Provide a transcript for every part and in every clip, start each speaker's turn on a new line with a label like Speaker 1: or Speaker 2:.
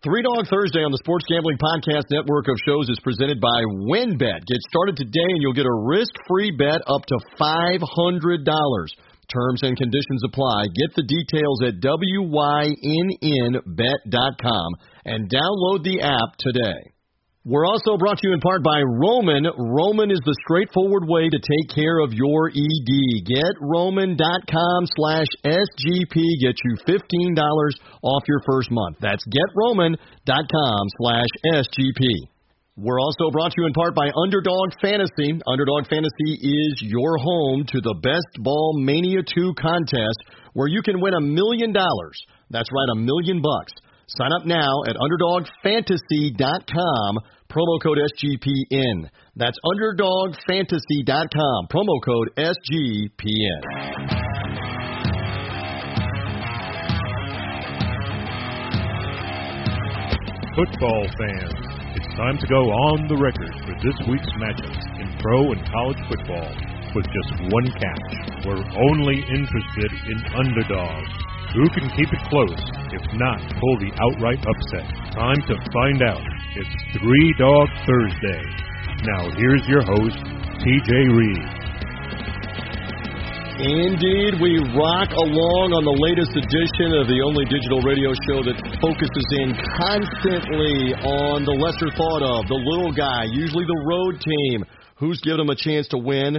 Speaker 1: Three Dog Thursday on the Sports Gambling Podcast Network of shows is presented by WynnBET. Get started today and you'll get a risk-free bet up to $500. Terms and conditions apply. Get the details at WYNNBet.com and download the app today. We're also brought to you in part by Roman. Roman is the straightforward way to take care of your ED. Get Roman.com slash SGP. Get you $15 off your first month. That's GetRoman.com slash SGP. We're also brought to you in part by Underdog Fantasy. Underdog Fantasy is your home to the Best Ball Mania 2 contest where you can win a million dollars. That's right, a million bucks. Sign up now at UnderdogFantasy.com, promo code SGPN. That's UnderdogFantasy.com, promo code SGPN.
Speaker 2: Football fans, it's time to go on the record for this week's matchups in pro and college football with just one catch. We're only interested in underdogs. Who can keep it close, if not pull the outright upset? Time to find out. It's Three Dog Thursday. Now here's your host, TJ Reed.
Speaker 1: Indeed, we rock along on the latest edition of the only digital radio show that focuses in constantly on the lesser thought of, the little guy, usually the road team. Who's given them a chance to win?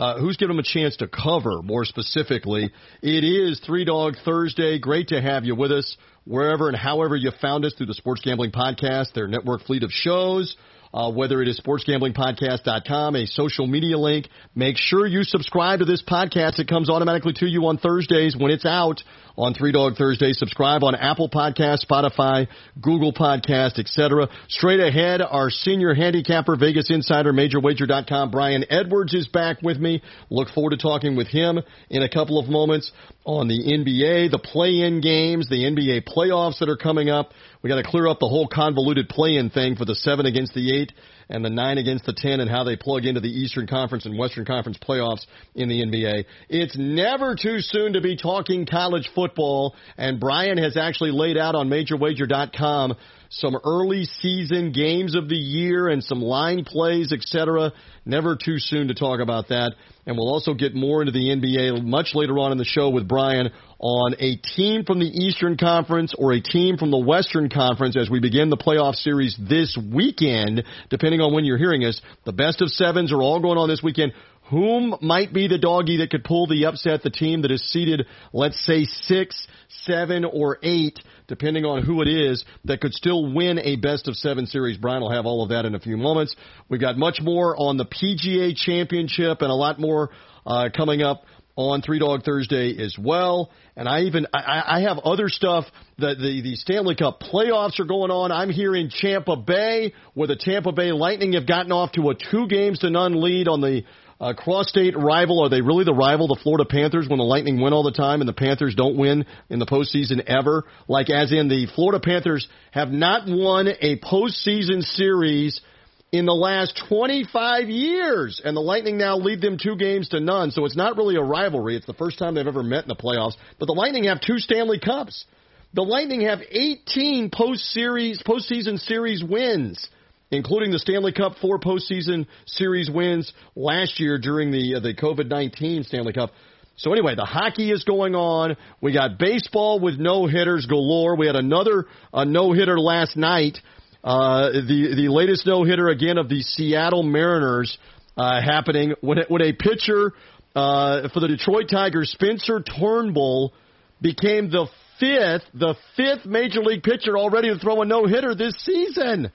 Speaker 1: Uh, who's given them a chance to cover, more specifically? It is Three Dog Thursday. Great to have you with us wherever and however you found us through the Sports Gambling Podcast, their network fleet of shows. Uh, whether it is sportsgamblingpodcast.com, a social media link. Make sure you subscribe to this podcast. It comes automatically to you on Thursdays when it's out on Three Dog Thursday. Subscribe on Apple Podcast, Spotify, Google Podcast, etc. Straight ahead, our senior handicapper, Vegas Insider, MajorWager.com, Brian Edwards is back with me. Look forward to talking with him in a couple of moments on the NBA, the play-in games, the NBA playoffs that are coming up. We got to clear up the whole convoluted play-in thing for the seven against the eight and the nine against the ten and how they plug into the Eastern Conference and Western Conference playoffs in the NBA. It's never too soon to be talking college football, and Brian has actually laid out on MajorWager.com some early season games of the year and some line plays, etc. Never too soon to talk about that. And we'll also get more into the NBA much later on in the show with Brian on a team from the Eastern Conference or a team from the Western Conference as we begin the playoff series this weekend, depending on when you're hearing us. The best of sevens are all going on this weekend. Whom might be the doggy that could pull the upset, the team that is seated, let's say six, seven, or eight, depending on who it is, that could still win a best of seven series. Brian will have all of that in a few moments. We've got much more on the PGA Championship and a lot more uh, coming up on Three Dog Thursday as well. And I even I, I have other stuff. The, the the Stanley Cup playoffs are going on. I'm here in Tampa Bay, where the Tampa Bay Lightning have gotten off to a two games to none lead on the uh, cross-state rival. Are they really the rival, the Florida Panthers, when the Lightning win all the time and the Panthers don't win in the postseason ever? Like, as in the Florida Panthers have not won a postseason series in the last 25 years, and the Lightning now lead them two games to none. So it's not really a rivalry. It's the first time they've ever met in the playoffs. But the Lightning have two Stanley Cups. The Lightning have 18 post series postseason series wins including the Stanley Cup four postseason series wins last year during the uh, the COVID nineteen Stanley Cup. So anyway, the hockey is going on. We got baseball with no hitters galore. We had another uh, no hitter last night. Uh, the the latest no hitter again of the Seattle Mariners uh, happening when it, when a pitcher uh, for the Detroit Tigers, Spencer Turnbull, became the fifth the fifth major league pitcher already to throw a no hitter this season.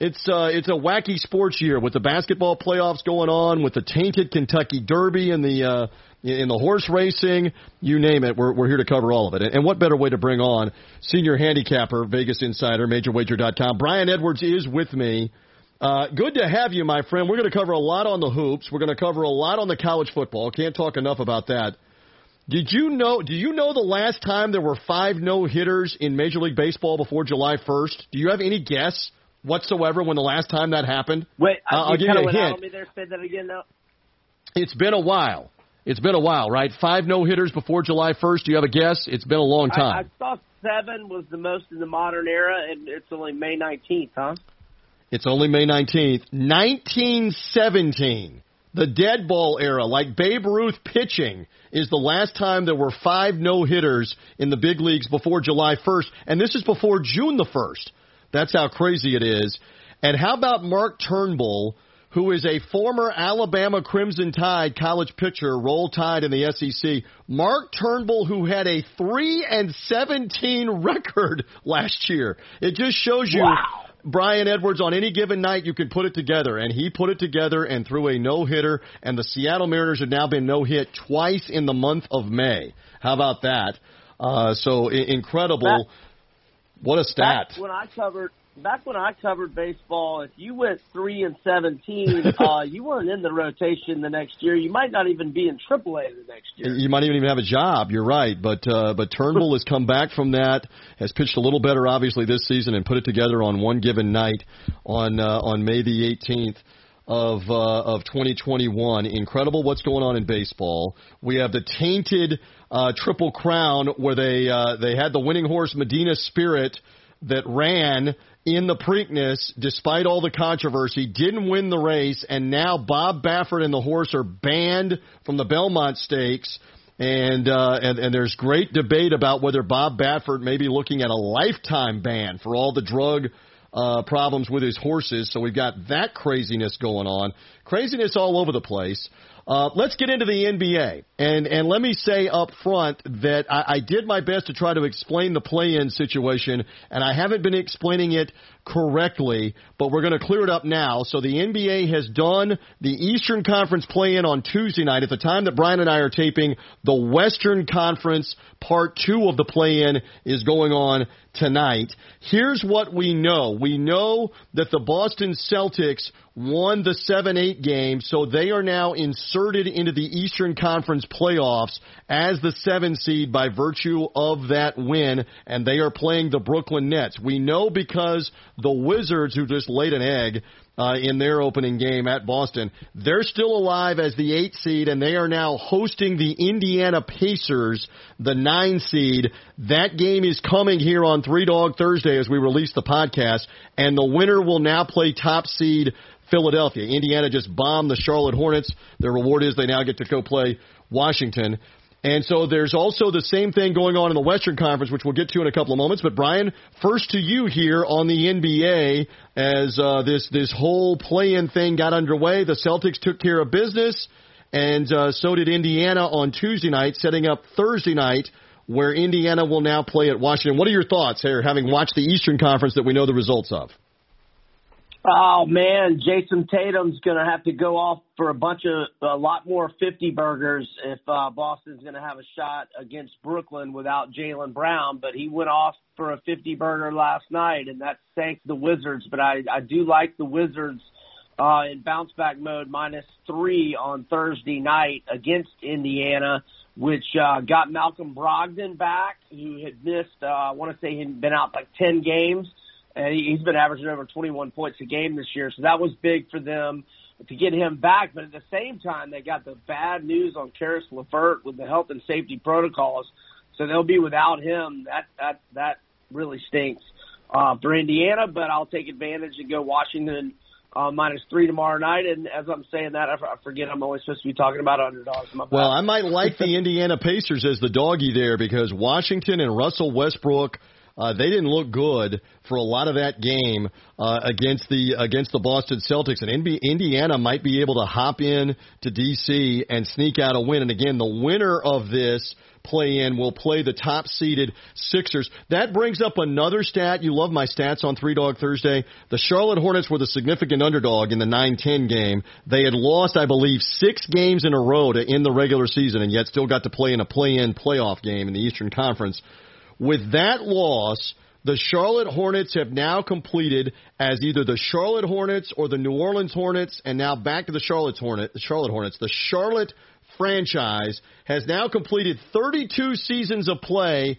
Speaker 1: It's uh, it's a wacky sports year with the basketball playoffs going on, with the tainted Kentucky Derby and the uh, in the horse racing, you name it. We're we're here to cover all of it. And what better way to bring on senior handicapper, Vegas Insider, MajorWager.com. Brian Edwards is with me. Uh, good to have you, my friend. We're going to cover a lot on the hoops. We're going to cover a lot on the college football. Can't talk enough about that. Did you know? Do you know the last time there were five no hitters in Major League Baseball before July 1st? Do you have any guess? Whatsoever when the last time that happened?
Speaker 3: Wait,
Speaker 1: uh, I'll give you a hint.
Speaker 3: Me there. Say that again now.
Speaker 1: It's been a while. It's been a while, right? Five no hitters before July 1st. Do you have a guess? It's been a long time.
Speaker 3: I, I saw seven was the most in the modern era, and it's only May 19th, huh?
Speaker 1: It's only May 19th. 1917, the dead ball era, like Babe Ruth pitching, is the last time there were five no hitters in the big leagues before July 1st, and this is before June the 1st. That's how crazy it is. And how about Mark Turnbull? who is a former Alabama Crimson Tide college pitcher, roll tide in the SEC. Mark Turnbull, who had a three and seventeen record last year. It just shows you.
Speaker 3: Wow.
Speaker 1: Brian Edwards on any given night you can put it together and he put it together and threw a no hitter and the Seattle Mariners have now been no hit twice in the month of May. How about that? Uh, so I- incredible.
Speaker 3: That-
Speaker 1: what a stat.
Speaker 3: Back when I covered back when I covered baseball, if you went three and seventeen, uh, you weren't in the rotation the next year. You might not even be in AAA the next year.
Speaker 1: You might even have a job. You're right, but uh, but Turnbull has come back from that, has pitched a little better, obviously this season, and put it together on one given night on uh, on May the 18th of uh, of 2021. Incredible what's going on in baseball. We have the tainted uh, Triple Crown where they uh, they had the winning horse Medina Spirit that ran in the Preakness despite all the controversy, didn't win the race, and now Bob Baffert and the horse are banned from the Belmont Stakes. And, uh, and and there's great debate about whether Bob Baffert may be looking at a lifetime ban for all the drug uh, problems with his horses. So we've got that craziness going on, craziness all over the place. Uh, let's get into the NBA, and and let me say up front that I, I did my best to try to explain the play-in situation, and I haven't been explaining it correctly, but we're going to clear it up now. So the NBA has done the Eastern Conference play-in on Tuesday night. At the time that Brian and I are taping, the Western Conference Part Two of the play-in is going on tonight. Here's what we know. We know that the Boston Celtics won the 7-8 game, so they are now inserted into the Eastern Conference playoffs as the 7 seed by virtue of that win, and they are playing the Brooklyn Nets. We know because the Wizards, who just laid an egg, uh, in their opening game at Boston. They're still alive as the eight seed, and they are now hosting the Indiana Pacers, the nine seed. That game is coming here on Three Dog Thursday as we release the podcast, and the winner will now play top seed Philadelphia. Indiana just bombed the Charlotte Hornets. Their reward is they now get to go play Washington. And so there's also the same thing going on in the Western Conference, which we'll get to in a couple of moments. But Brian, first to you here on the NBA as uh, this this whole play-in thing got underway. The Celtics took care of business, and uh, so did Indiana on Tuesday night, setting up Thursday night, where Indiana will now play at Washington. What are your thoughts here, having watched the Eastern Conference that we know the results of?
Speaker 3: Oh man, Jayson Tatum's going to have to go off for a bunch of a lot more 50 burgers if uh, Boston's going to have a shot against Brooklyn without Jaylen Brown. But he went off for a 50 burger last night, and that sank the Wizards. But I I do like the Wizards uh, in bounce back mode, minus three on Thursday night against Indiana, which uh, got Malcolm Brogdon back, who had missed uh, I want to say he'd been out like 10 games and he, he's been averaging over 21 points a game this year. So that was big for them to get him back. But at the same time, they got the bad news on Caris LeVert with the health and safety protocols. So they'll be without him. That that that really stinks uh, for Indiana. But I'll take advantage and go Washington uh, minus three tomorrow night. And as I'm saying that, I, f- I forget I'm only supposed to be talking about underdogs.
Speaker 1: Well, I might like the Indiana Pacers as the doggy there because Washington and Russell Westbrook. Uh, they didn't look good for a lot of that game uh, against the against the Boston Celtics, and Indiana might be able to hop in to DC and sneak out a win. And again, the winner of this play in will play the top seeded Sixers. That brings up another stat. You love my stats on Three Dog Thursday. The Charlotte Hornets were the significant underdog in the 9-10 game. They had lost, I believe, six games in a row to end the regular season, and yet still got to play in a play in playoff game in the Eastern Conference. With that loss, the Charlotte Hornets have now completed as either the Charlotte Hornets or the New Orleans Hornets, and now back to the Charlotte Hornet, the Charlotte Hornets. The Charlotte franchise has now completed 32 seasons of play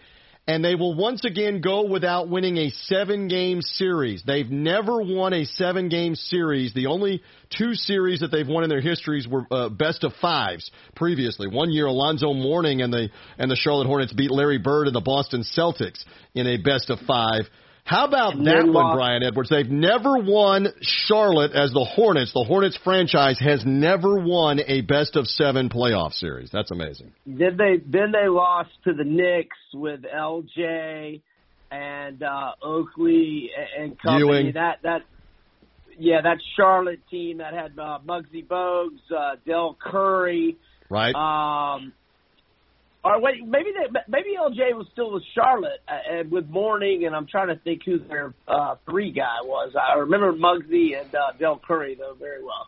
Speaker 1: and they will once again go without winning a seven game series. They've never won a seven game series. The only two series that they've won in their histories were uh, best of fives previously. One year, Alonzo Mourning and the and the Charlotte Hornets beat Larry Bird and the Boston Celtics in a best of five. How about
Speaker 3: And
Speaker 1: that one,
Speaker 3: lost-
Speaker 1: Brian Edwards? They've never won Charlotte as the Hornets. The Hornets franchise has never won a best of seven playoff series. That's amazing.
Speaker 3: Then they then they lost to the Knicks with LJ and uh Oakley and- company.
Speaker 1: Ewing.
Speaker 3: That that yeah, that Charlotte team that had uh, Muggsy Bogues, uh, Del Curry.
Speaker 1: Right?
Speaker 3: Um, or wait, maybe they, maybe LJ was still with Charlotte uh, and with Mourning, and I'm trying to think who their uh, three guy was. I remember Muggsy and uh, Del Curry though very well.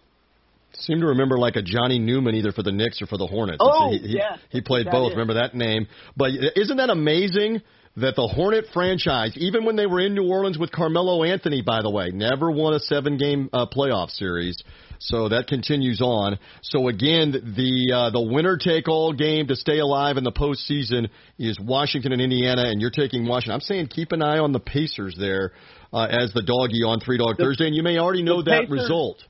Speaker 1: seem to remember like a Johnny Newman either for the Knicks or for the Hornets.
Speaker 3: Oh,
Speaker 1: he, he,
Speaker 3: yeah.
Speaker 1: he played
Speaker 3: That
Speaker 1: both.
Speaker 3: is.
Speaker 1: Remember that name? But isn't that amazing that the Hornet franchise, even when they were in New Orleans with Carmelo Anthony, by the way, never won a seven-game uh, playoff series. So that continues on. So again, the uh, the winner take all game to stay alive in the postseason is Washington and Indiana, and you're taking Washington. I'm saying keep an eye on the Pacers there uh, as the doggy on Three Dog
Speaker 3: The-
Speaker 1: Thursday, and you may already know that
Speaker 3: Pacers-
Speaker 1: result.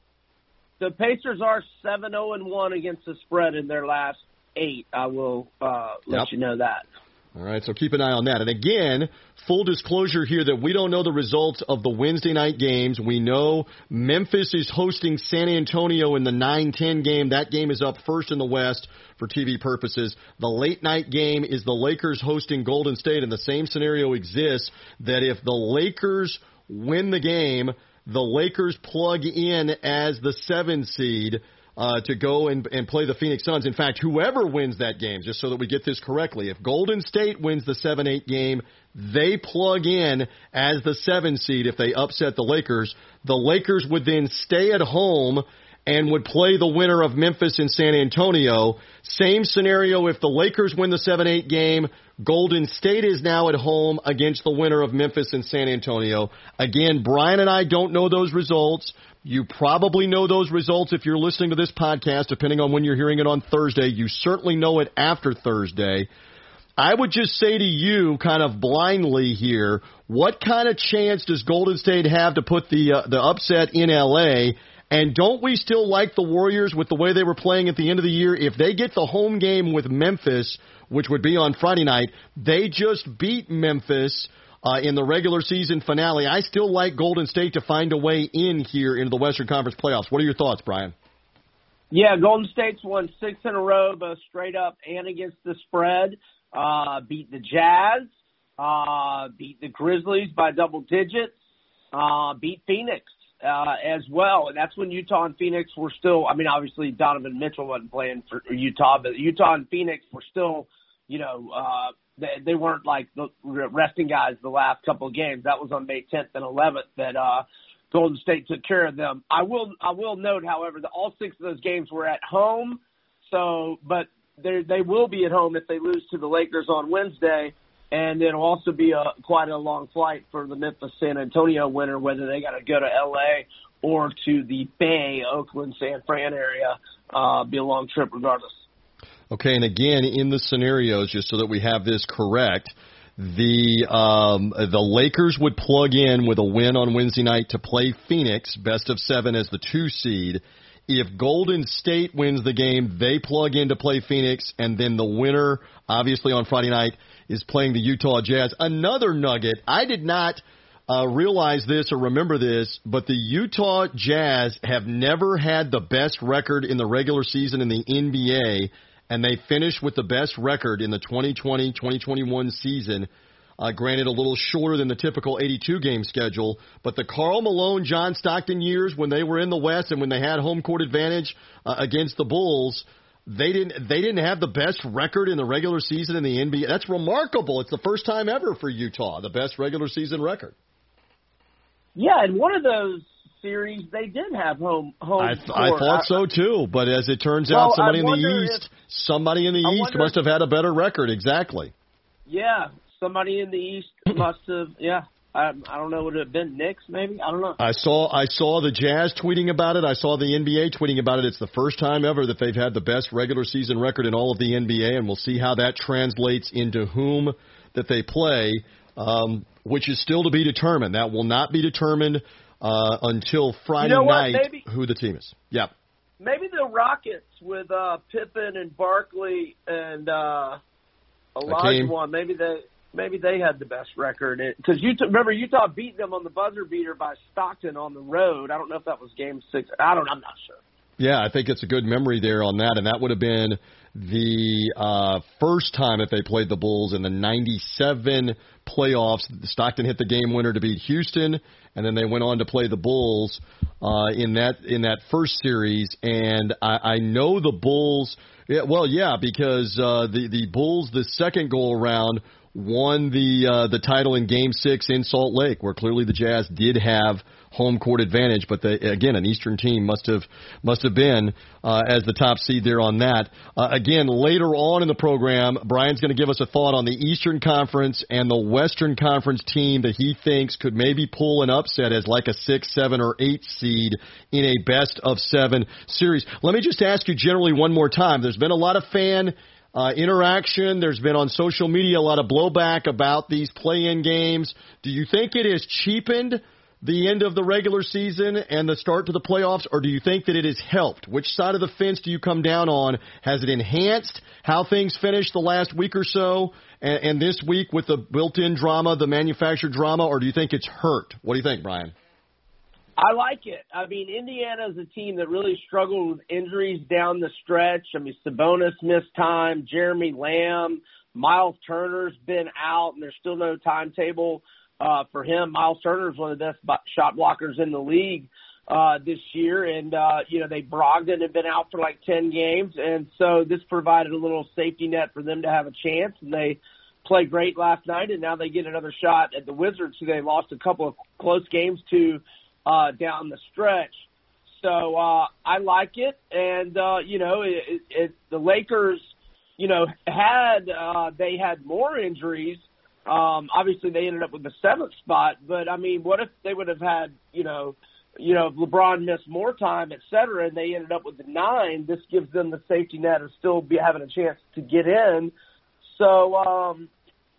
Speaker 3: The Pacers are seven zero and one against the spread in their last eight. I will uh, let
Speaker 1: Yep.
Speaker 3: you know that.
Speaker 1: All right, so keep an eye on that. And again, full disclosure here that we don't know the results of the Wednesday night games. We know Memphis is hosting San Antonio in the 9-10 game. That game is up first in the West for TV purposes. The late night game is the Lakers hosting Golden State, and the same scenario exists that if the Lakers win the game, the Lakers plug in as the seven seed uh, to go and, and play the Phoenix Suns. In fact, whoever wins that game, just so that we get this correctly, if Golden State wins the 7 8 game, they plug in as the 7 seed if they upset the Lakers. The Lakers would then stay at home and would play the winner of Memphis and San Antonio. Same scenario if the Lakers win the 7 8 game. Golden State is now at home against the winner of Memphis and San Antonio. Again, Brian and I don't know those results. You probably know those results if you're listening to this podcast, depending on when you're hearing it on Thursday. You certainly know it after Thursday. I would just say to you, kind of blindly here, what kind of chance does Golden State have to put the uh, the upset in LA? And don't we still like the Warriors with the way they were playing at the end of the year? If they get the home game with Memphis, which would be on Friday night, they just beat Memphis uh, in the regular season finale. I still like Golden State to find a way in here into the Western Conference playoffs. What are your thoughts, Brian?
Speaker 3: Yeah, Golden State's won six in a row, both straight up and against the spread. Uh, beat the Jazz, uh, beat the Grizzlies by double digits, uh, beat Phoenix uh, as well. And that's when Utah and Phoenix were still. I mean, obviously Donovan Mitchell wasn't playing for Utah, but Utah and Phoenix were still, you know, uh, they, they weren't like the resting guys the last couple of games. That was on May 10th and 11th that. uh Golden State took care of them. I will I will note, however, that all six of those games were at home. So, but they they will be at home if they lose to the Lakers on Wednesday, and it'll also be a quite a long flight for the Memphis San Antonio winner, whether they got to go to L.A. or to the Bay, Oakland, San Fran area. Uh, be a long trip regardless.
Speaker 1: Okay, and again, in the scenarios, just so that we have this correct, the um, the Lakers would plug in with a win on Wednesday night to play Phoenix, best of seven as the two seed. If Golden State wins the game, they plug in to play Phoenix, and then the winner, obviously on Friday night, is playing the Utah Jazz. Another nugget. I did not uh, realize this or remember this, but the Utah Jazz have never had the best record in the regular season in the NBA, and they finished with the best record in the 2020-2021 season. Uh, granted, a little shorter than the typical 82 game schedule, but the Karl Malone, John Stockton years when they were in the West and when they had home court advantage uh, against the Bulls, they didn't they didn't have the best record in the regular season in the NBA. That's remarkable. It's the first time ever for Utah, the best regular season record.
Speaker 3: Yeah, and one of those series they did have home home.
Speaker 1: I, I thought so too, but as it turns
Speaker 3: Well,
Speaker 1: out, somebody in the East, somebody in the
Speaker 3: I
Speaker 1: East must have had a better record. Exactly.
Speaker 3: Yeah, somebody in the East must have. Yeah, I I don't know. Would it have been Knicks? Maybe I don't know.
Speaker 1: I saw I saw the Jazz tweeting about it. I saw the NBA tweeting about it. It's the first time ever that they've had the best regular season record in all of the NBA, and we'll see how that translates into whom that they play, um, which is still to be determined. That will not be determined uh, until Friday
Speaker 3: you know
Speaker 1: night
Speaker 3: Maybe,
Speaker 1: who the team is. Yeah.
Speaker 3: Maybe the Rockets with uh, Pippen and Barkley and uh, one. Maybe they maybe they had the best record because you remember Utah beat them on the buzzer beater by Stockton on the road. I don't know if that was Game Six. I don't. I'm not sure.
Speaker 1: Yeah, I think it's a good memory there on that, and that would have been the uh, first time that they played the Bulls in the '97 playoffs. Stockton hit the game winner to beat Houston, and then they went on to play the Bulls uh, in that in that first series. And I, I know the Bulls. Yeah, well, yeah, because uh, the the Bulls the second go around won the uh, the title in Game Six in Salt Lake, where clearly the Jazz did have home court advantage. But again, an Eastern team must have must have been uh, as the top seed there on that. Uh, again, later on in the program, Brian's going to give us a thought on the Eastern Conference and the Western Conference team that he thinks could maybe pull an upset as like a six, seven, or eight seed in a best of seven series. Let me just ask you generally one more time. There's been a lot of fan uh, interaction. There's been on social media a lot of blowback about these play-in games. Do you think it has cheapened the end of the regular season and the start to the playoffs, or do you think that it has helped? Which side of the fence do you come down on? Has it enhanced how things finished the last week or so, and, and this week with the built-in drama, the manufactured drama, or do you think it's hurt? What do you think, Brian?
Speaker 3: I like it. I mean, Indiana is a team that really struggled with injuries down the stretch. I mean, Sabonis missed time, Jeremy Lamb, Miles Turner's been out, and there's still no timetable uh, for him. Miles Turner is one of the best shot blockers in the league uh, this year, and uh, you know they Brogdon had been out for like ten games, and so this provided a little safety net for them to have a chance, and they played great last night, and now they get another shot at the Wizards, who they lost a couple of close games to uh, down the stretch. So uh, I like it, and uh, you know, it, it, the Lakers, you know, had uh, they had more injuries. Um, obviously, they ended up with the seventh spot, but I mean, what if they would have had, you know, you know, if LeBron missed more time, et cetera, and they ended up with the nine, this gives them the safety net of still be having a chance to get in. So, um,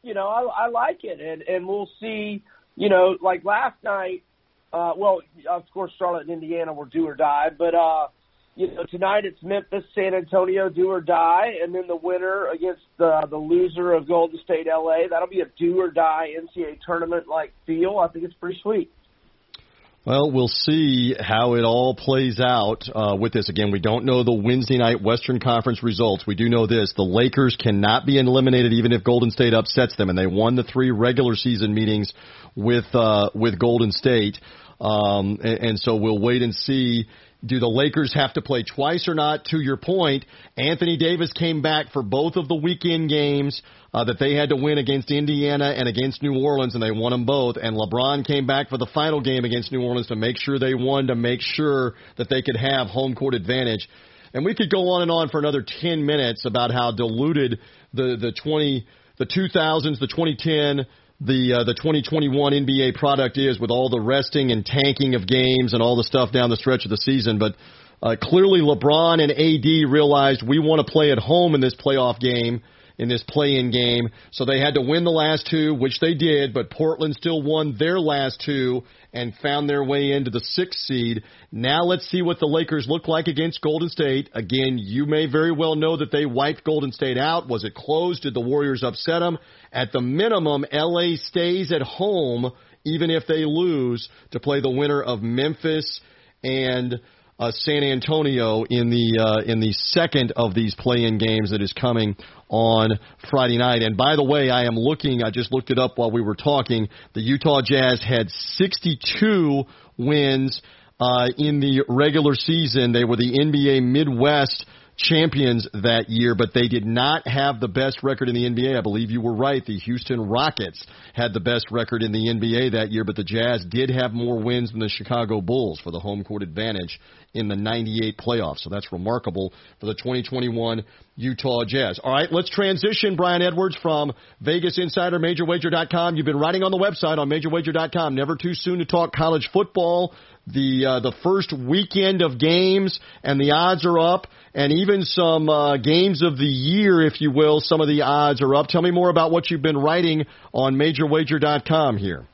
Speaker 3: you know, I, I like it, and and we'll see. You know, like last night, uh, well, of course, Charlotte and Indiana were do or die, but uh, you know, tonight it's Memphis, San Antonio, do or die, and then the winner against the the loser of Golden State, LA. That'll be a do or die NCAA tournament like feel. I think it's pretty sweet.
Speaker 1: Well, we'll see how it all plays out uh, with this. Again, we don't know the Wednesday night Western Conference results. We do know this: the Lakers cannot be eliminated even if Golden State upsets them, and they won the three regular season meetings with uh, with Golden State. Um, and, and so we'll wait and see. Do the Lakers have to play twice or not? To your point, Anthony Davis came back for both of the weekend games uh, that they had to win against Indiana and against New Orleans, and they won them both. And LeBron came back for the final game against New Orleans to make sure they won, to make sure that they could have home court advantage. And we could go on and on for another 10 minutes about how diluted the, the 20, the 2000s, the 2010, the uh, the 2021 NBA product is with all the resting and tanking of games and all the stuff down the stretch of the season. But uh, clearly, LeBron and AD realized we want to play at home in this playoff game in this play-in game. So they had to win the last two, which they did, but Portland still won their last two and found their way into the sixth seed. Now let's see what the Lakers look like against Golden State. Again, you may very well know that they wiped Golden State out. Was it close? Did the Warriors upset them? At the minimum, LA stays at home even if they lose to play the winner of Memphis and uh, San Antonio in the uh, in the second of these play-in games that is coming on Friday night. And by the way, I am looking. I just looked it up while we were talking. The Utah Jazz had 62 wins uh, in the regular season. They were the NBA Midwest champions that year, but they did not have the best record in the NBA. I believe you were right. The Houston Rockets had the best record in the NBA that year, but the Jazz did have more wins than the Chicago Bulls for the home court advantage in the 98 playoffs. So that's remarkable for the 2021 Utah Jazz. All right, let's transition, Brian Edwards from Vegas Insider, MajorWager.com. You've been writing on the website on MajorWager.com. Never too soon to talk college football. The uh, the first weekend of games, and the odds are up, and even some uh, games of the year, if you will. Some of the odds are up. Tell me more about what you've been writing on MajorWager.com here.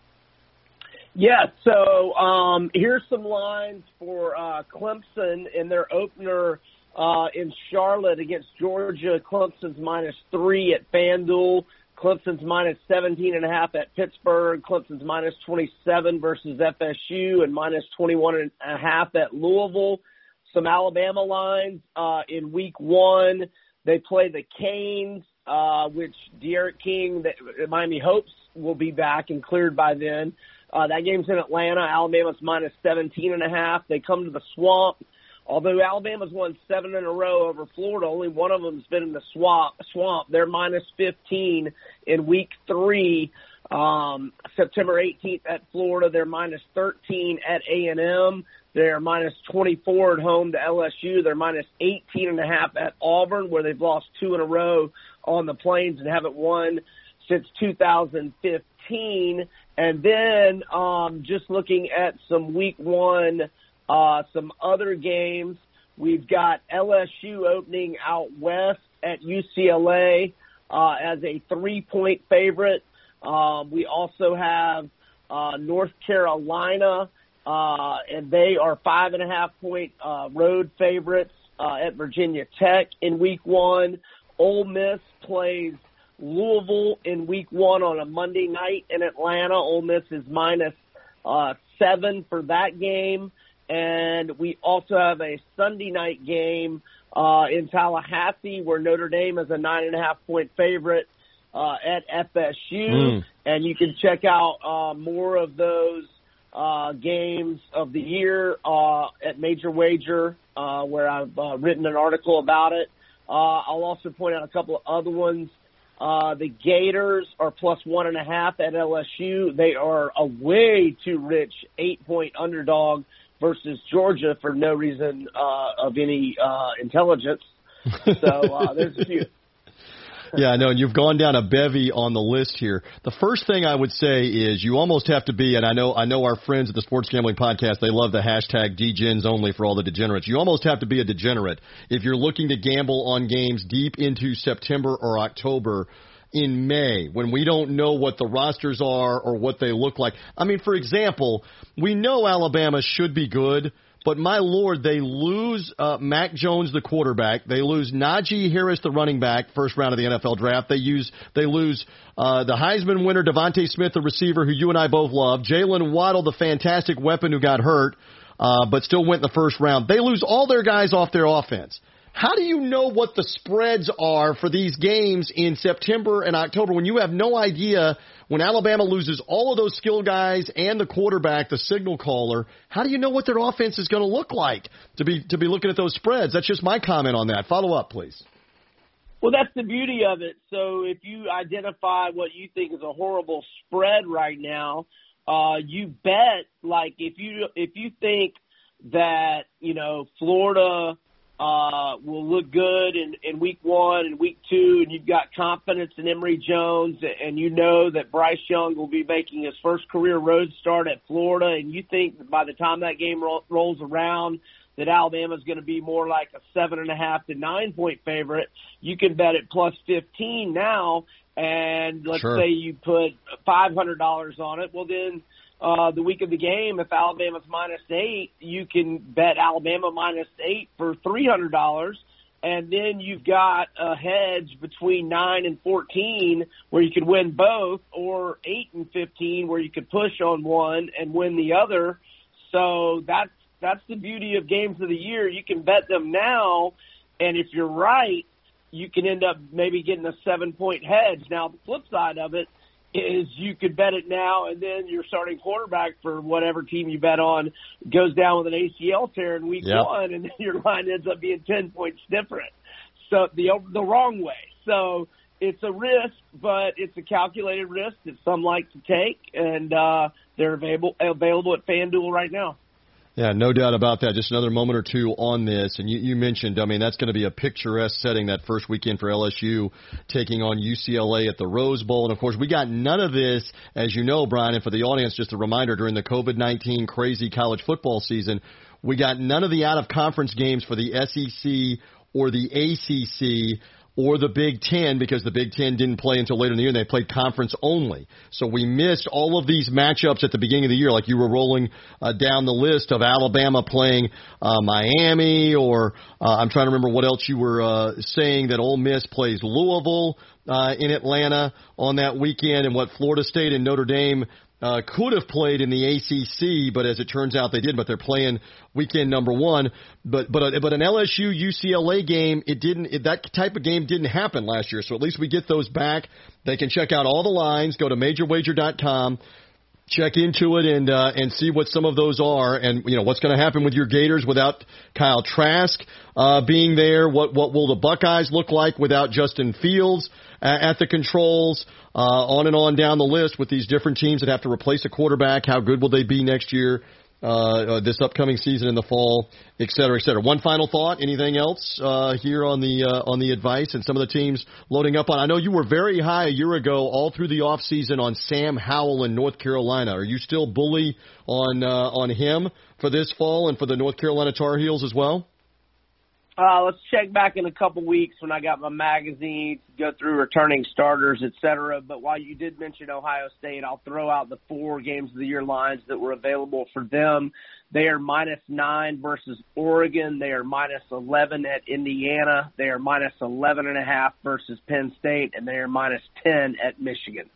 Speaker 3: Yeah, so um, here's some lines for uh, Clemson in their opener uh, in Charlotte against Georgia. Clemson's minus three at FanDuel. Clemson's minus 17 and a half at Pittsburgh. Clemson's minus 27 versus FSU and minus 21 and a half at Louisville. Some Alabama lines uh, in week one. They play the Canes, uh, which D'Eriq King, the Miami hopes will be back and cleared by then. Uh, that game's in Atlanta. Alabama's minus 17 and a half. They come to the swamp. Although Alabama's won seven in a row over Florida, only one of them's been in the swamp. Swamp. They're minus 15 in week three. Um, September 18th at Florida, they're minus 13 at A&M. They're minus 24 at home to LSU. They're minus 18 and a half at Auburn, where they've lost two in a row on the plains and haven't won since 2015. And then um, just looking at some week one uh, some other games, we've got LSU opening out west at UCLA uh, as a three-point favorite. Um, we also have uh, North Carolina, uh, and they are five and a half point uh, road favorites uh, at Virginia Tech in Week One. Ole Miss plays Louisville in Week One on a Monday night in Atlanta. Ole Miss is minus uh, seven for that game and we also have a Sunday night game uh, in Tallahassee where Notre Dame is a nine and a half point favorite uh, at FSU, mm. and you can check out uh, more of those uh, games of the year uh, at Major Wager, uh, where I've uh, written an article about it. Uh, I'll also point out a couple of other ones. Uh, the Gators are plus one and a half at LSU. They are a way too rich eight point underdog versus Georgia for no reason uh, of any uh, intelligence. So uh, there's a few.
Speaker 1: yeah, I know, and you've gone down a bevy on the list here. The first thing I would say is you almost have to be, and I know I know our friends at the Sports Gambling Podcast, they love the hashtag DGens only for all the degenerates. You almost have to be a degenerate if you're looking to gamble on games deep into September or October in May when we don't know what the rosters are or what they look like. I mean, for example, we know Alabama should be good, but my lord, they lose uh, Mac Jones, the quarterback. They lose Najee Harris, the running back, first round of the NFL draft. They use they lose uh, the Heisman winner DeVonta Smith, the receiver who you and I both love. Jaylen Waddle, the fantastic weapon who got hurt, uh, but still went in the first round. They lose all their guys off their offense. How do you know what the spreads are for these games in September and October when you have no idea when Alabama loses all of those skill guys and the quarterback, the signal caller? How do you know what their offense is going to look like to be to be looking at those spreads? That's just my comment on that. Follow up, please.
Speaker 3: Well, that's the beauty of it. So if you identify what you think is a horrible spread right now, uh, you bet like if you if you think that you know Florida uh, will look good in, in week one and week two, and you've got confidence in Emory Jones, and you know that Bryce Young will be making his first career road start at Florida, and you think that by the time that game ro- rolls around, that Alabama is going to be more like a seven and a half to nine point favorite, you can bet it plus 15 now. And let's sure. say you put $500 on it. Well, then uh, the week of the game, if Alabama's minus eight, you can bet Alabama minus eight for three hundred dollars, and then you've got a hedge between nine and fourteen where you could win both, or eight and fifteen where you could push on one and win the other. So that's that's the beauty of games of the year. You can bet them now, and if you're right, you can end up maybe getting a seven point hedge. Now the flip side of it is you could bet it now, and then your starting quarterback for whatever team you bet on goes down with an ACL tear in week yep. one, and then your line ends up being ten points different. So the the wrong way. So it's a risk, but it's a calculated risk that some like to take, and uh, they're available available at FanDuel right now.
Speaker 1: Yeah, no doubt about that. Just another moment or two on this. And you, you mentioned, I mean, that's going to be a picturesque setting that first weekend for LSU taking on UCLA at the Rose Bowl. And of course, we got none of this, as you know, Brian, and for the audience, just a reminder during the COVID 19 crazy college football season, we got none of the out of conference games for the SEC or the ACC or the Big Ten because the Big Ten didn't play until later in the year and they played conference only. So we missed all of these matchups at the beginning of the year, like you were rolling uh, down the list of Alabama playing uh, Miami, or uh, I'm trying to remember what else you were uh, saying that Ole Miss plays Louisville uh, in Atlanta on that weekend, and what Florida State and Notre Dame uh, could have played in the ACC, but as it turns out they did. But they're playing weekend number one. But but uh, but an LSU UCLA game, it didn't. It, that type of game didn't happen last year. So at least we get those back. They can check out all the lines. Go to majorwager.com. Check into it and uh, and see what some of those are, and you know what's going to happen with your Gators without Kyle Trask uh, being there. What what will the Buckeyes look like without Justin Fields uh, at the controls? Uh, on and on down the list with these different teams that have to replace a quarterback. How good will they be next year? Uh, uh, this upcoming season in the fall, et cetera, et cetera. One final thought. Anything else uh, here on the uh, on the advice and some of the teams loading up on? I know you were very high a year ago, all through the off season on Sam Howell in North Carolina. Are you still bully on uh, on him for this fall and for the North Carolina Tar Heels as well?
Speaker 3: Uh, let's check back in a couple weeks when I got my magazine, go through returning starters, et cetera. But while you did mention Ohio State, I'll throw out the four games of the year lines that were available for them. They are minus nine versus Oregon. They are minus 11 at Indiana. They are minus 11 and a half versus Penn State, and they are minus 10 at Michigan.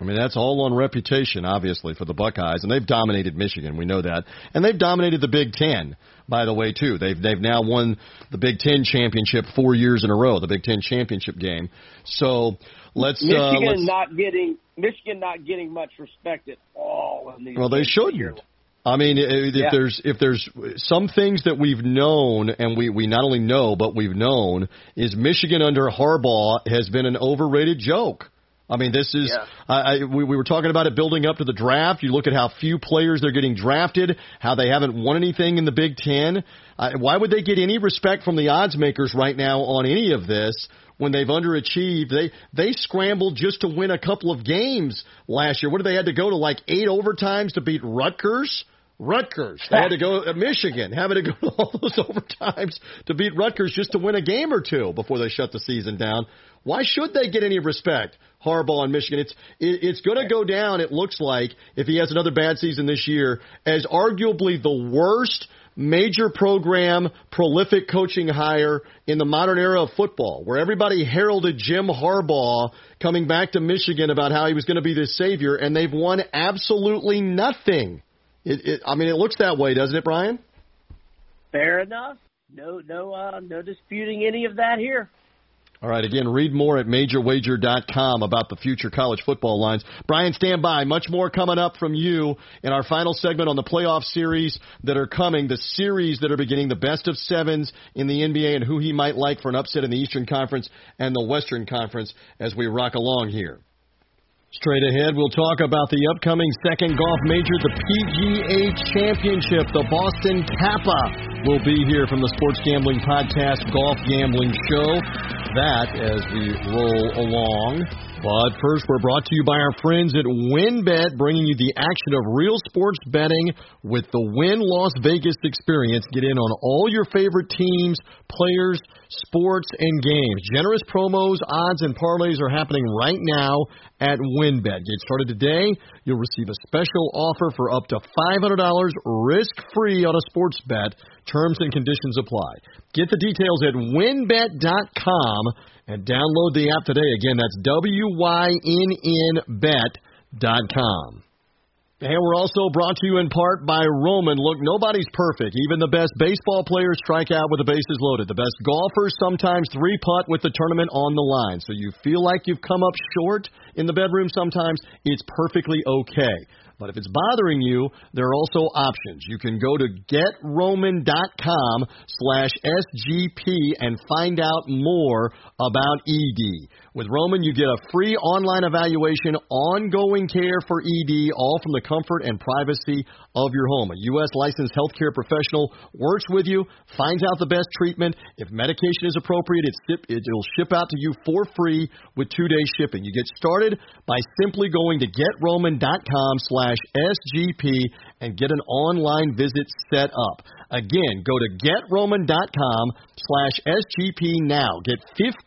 Speaker 1: I mean, that's all on reputation, obviously, for the Buckeyes, and they've dominated Michigan. We know that, and they've dominated the Big Ten, by the way, too. They've they've now won the Big Ten championship four years in a row, the Big Ten championship game. So let's
Speaker 3: Michigan
Speaker 1: uh, let's,
Speaker 3: not getting Michigan not getting much respect at all. In these
Speaker 1: well, they shouldn't. I mean, if
Speaker 3: yeah.
Speaker 1: there's if there's some things that we've known, and we we not only know but we've known, is Michigan under Harbaugh has been an overrated joke. I mean, this is.
Speaker 3: Yeah.
Speaker 1: I, I, we, we were talking about it building up to the draft. You look at how few players they're getting drafted, how they haven't won anything in the Big Ten. Uh, why would they get any respect from the odds makers right now on any of this when they've underachieved? They they scrambled just to win a couple of games last year. What did they had to go to like eight overtimes to beat Rutgers? Rutgers. They had to go to Michigan, having to go to all those overtimes to beat Rutgers just to win a game or two before they shut the season down. Why should they get any respect? Harbaugh and Michigan. It's it, it's going to go down. It looks like if he has another bad season this year, as arguably the worst major program, prolific coaching hire in the modern era of football, where everybody heralded Jim Harbaugh coming back to Michigan about how he was going to be the savior, and they've won absolutely nothing. It, it, I mean, it looks that way, doesn't it, Brian?
Speaker 3: Fair enough. No, no, uh, no disputing any of that here.
Speaker 1: All right, again, read more at majorwager.com about the future college football lines. Brian, stand by. Much more coming up from you in our final segment on the playoff series that are coming, the series that are beginning, the best of sevens in the NBA, and who he might like for an upset in the Eastern Conference and the Western Conference as we rock along here. Straight ahead, we'll talk about the upcoming second golf major, the PGA Championship. The Boston Kappa will be here from the Sports Gambling Podcast Golf Gambling Show. That as we roll along. But first, we're brought to you by our friends at WynnBET, bringing you the action of real sports betting with the Wynn Las Vegas experience. Get in on all your favorite teams, players, sports, and games. Generous promos, odds, and parlays are happening right now at WynnBET. Get started today. You'll receive a special offer for up to $500 risk-free on a sports bet. Terms and conditions apply. Get the details at wynnbet.com and download the app today. Again, that's W-Y-N-N bet.com. And we're also brought to you in part by Roman. Look, nobody's perfect. Even the best baseball players strike out with the bases loaded. The best golfers sometimes three putt with the tournament on the line. So you feel like you've come up short in the bedroom sometimes, it's perfectly okay. But if it's bothering you, there are also options. You can go to getroman.com slash SGP and find out more about ED. With Roman, you get a free online evaluation, ongoing care for ED, all from the comfort and privacy of your home. A U.S. licensed healthcare professional works with you, finds out the best treatment. If medication is appropriate, it'll ship out to you for free with two-day shipping. You get started by simply going to getroman.com slash SGP and get an online visit set up. Again, go to getroman.com slash SGP now. Get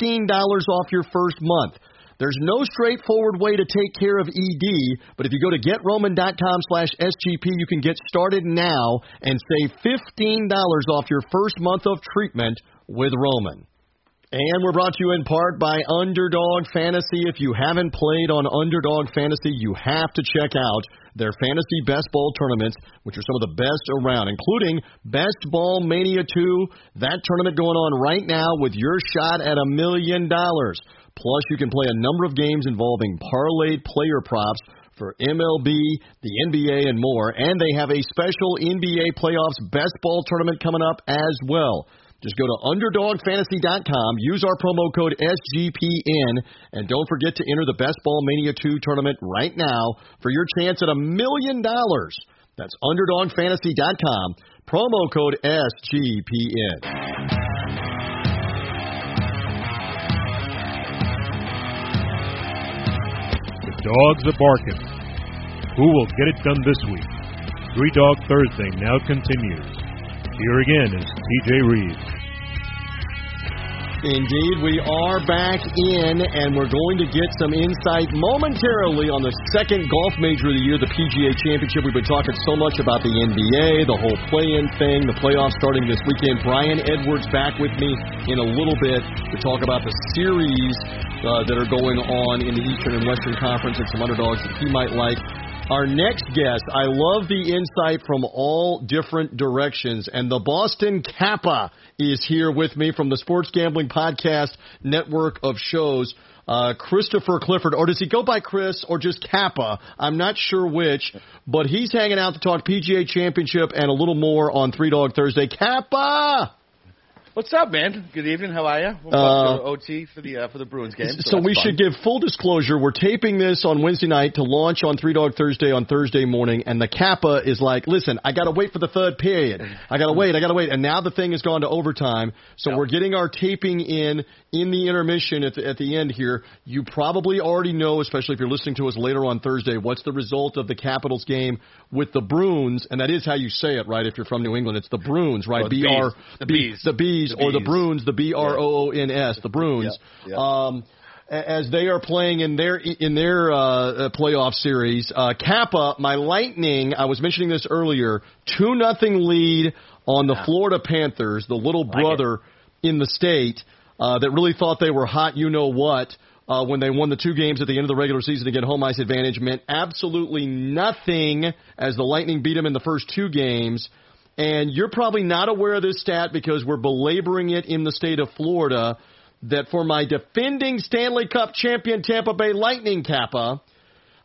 Speaker 1: $15 off your first month. There's no straightforward way to take care of ED, but if you go to getroman.com slash SGP, you can get started now and save $15 off your first month of treatment with Roman. And we're brought to you in part by Underdog Fantasy. If you haven't played on Underdog Fantasy, you have to check out their fantasy best ball tournaments, which are some of the best around, including Best Ball Mania 2, that tournament going on right now with your shot at a million dollars. Plus, you can play a number of games involving parlayed player props for MLB, the NBA, and more. And they have a special NBA playoffs best ball tournament coming up as well. Just go to UnderdogFantasy.com, use our promo code SGPN, and don't forget to enter the Best Ball Mania 2 tournament right now for your chance at a million dollars. That's UnderdogFantasy.com, promo code SGPN.
Speaker 2: The dogs are barking. Who will get it done this week? Three Dog Thursday now continues. Here again is TJ Reed.
Speaker 1: Indeed, we are back in, and we're going to get some insight momentarily on the second golf major of the year, the PGA Championship. We've been talking so much about the NBA, the whole play-in thing, the playoffs starting this weekend. Brian Edwards back with me in a little bit to talk about the series uh, that are going on in the Eastern and Western Conference and some underdogs that he might like. Our next guest, I love the insight from all different directions, and the Boston Capper is here with me from the Sports Gambling Podcast network of shows. Uh, Christopher Clifford, or does he go by Chris or just Capper? I'm not sure which, but he's hanging out to talk PGA Championship and a little more on Three Dog Thursday. Capper!
Speaker 4: What's up, man? Good evening. How are you? We'll uh, OT for the uh, for the Bruins game.
Speaker 1: So, so we fun. should give full disclosure. We're taping this on Wednesday night to launch on Three Dog Thursday on Thursday morning, and the Capper is like, "Listen, I got to wait for the third period. I got to wait. I got to wait." And now the thing has gone to overtime, so we're getting our taping in in the intermission at the, at the end here. You probably already know, especially if you're listening to us later on Thursday, what's the result of the Capitals game with the Bruins, and that is how you say it, right? If you're from New England, it's the Bruins, right?
Speaker 4: B R the bees,
Speaker 1: the bees bees, or the Bruins, the B R O O N S, the Bruins. Yeah, yeah. Um, as they are playing in their in their uh, uh, playoff series, uh, Capper, my Lightning. I was mentioning this earlier. Two nothing lead on the Florida Panthers, the little like brother it. in the state uh, that really thought they were hot. You know what? Uh, when they won the two games at the end of the regular season to get home ice advantage meant absolutely nothing as the Lightning beat them in the first two games. And you're probably not aware of this stat because we're belaboring it in the state of Florida that for my defending Stanley Cup champion Tampa Bay Lightning Capper,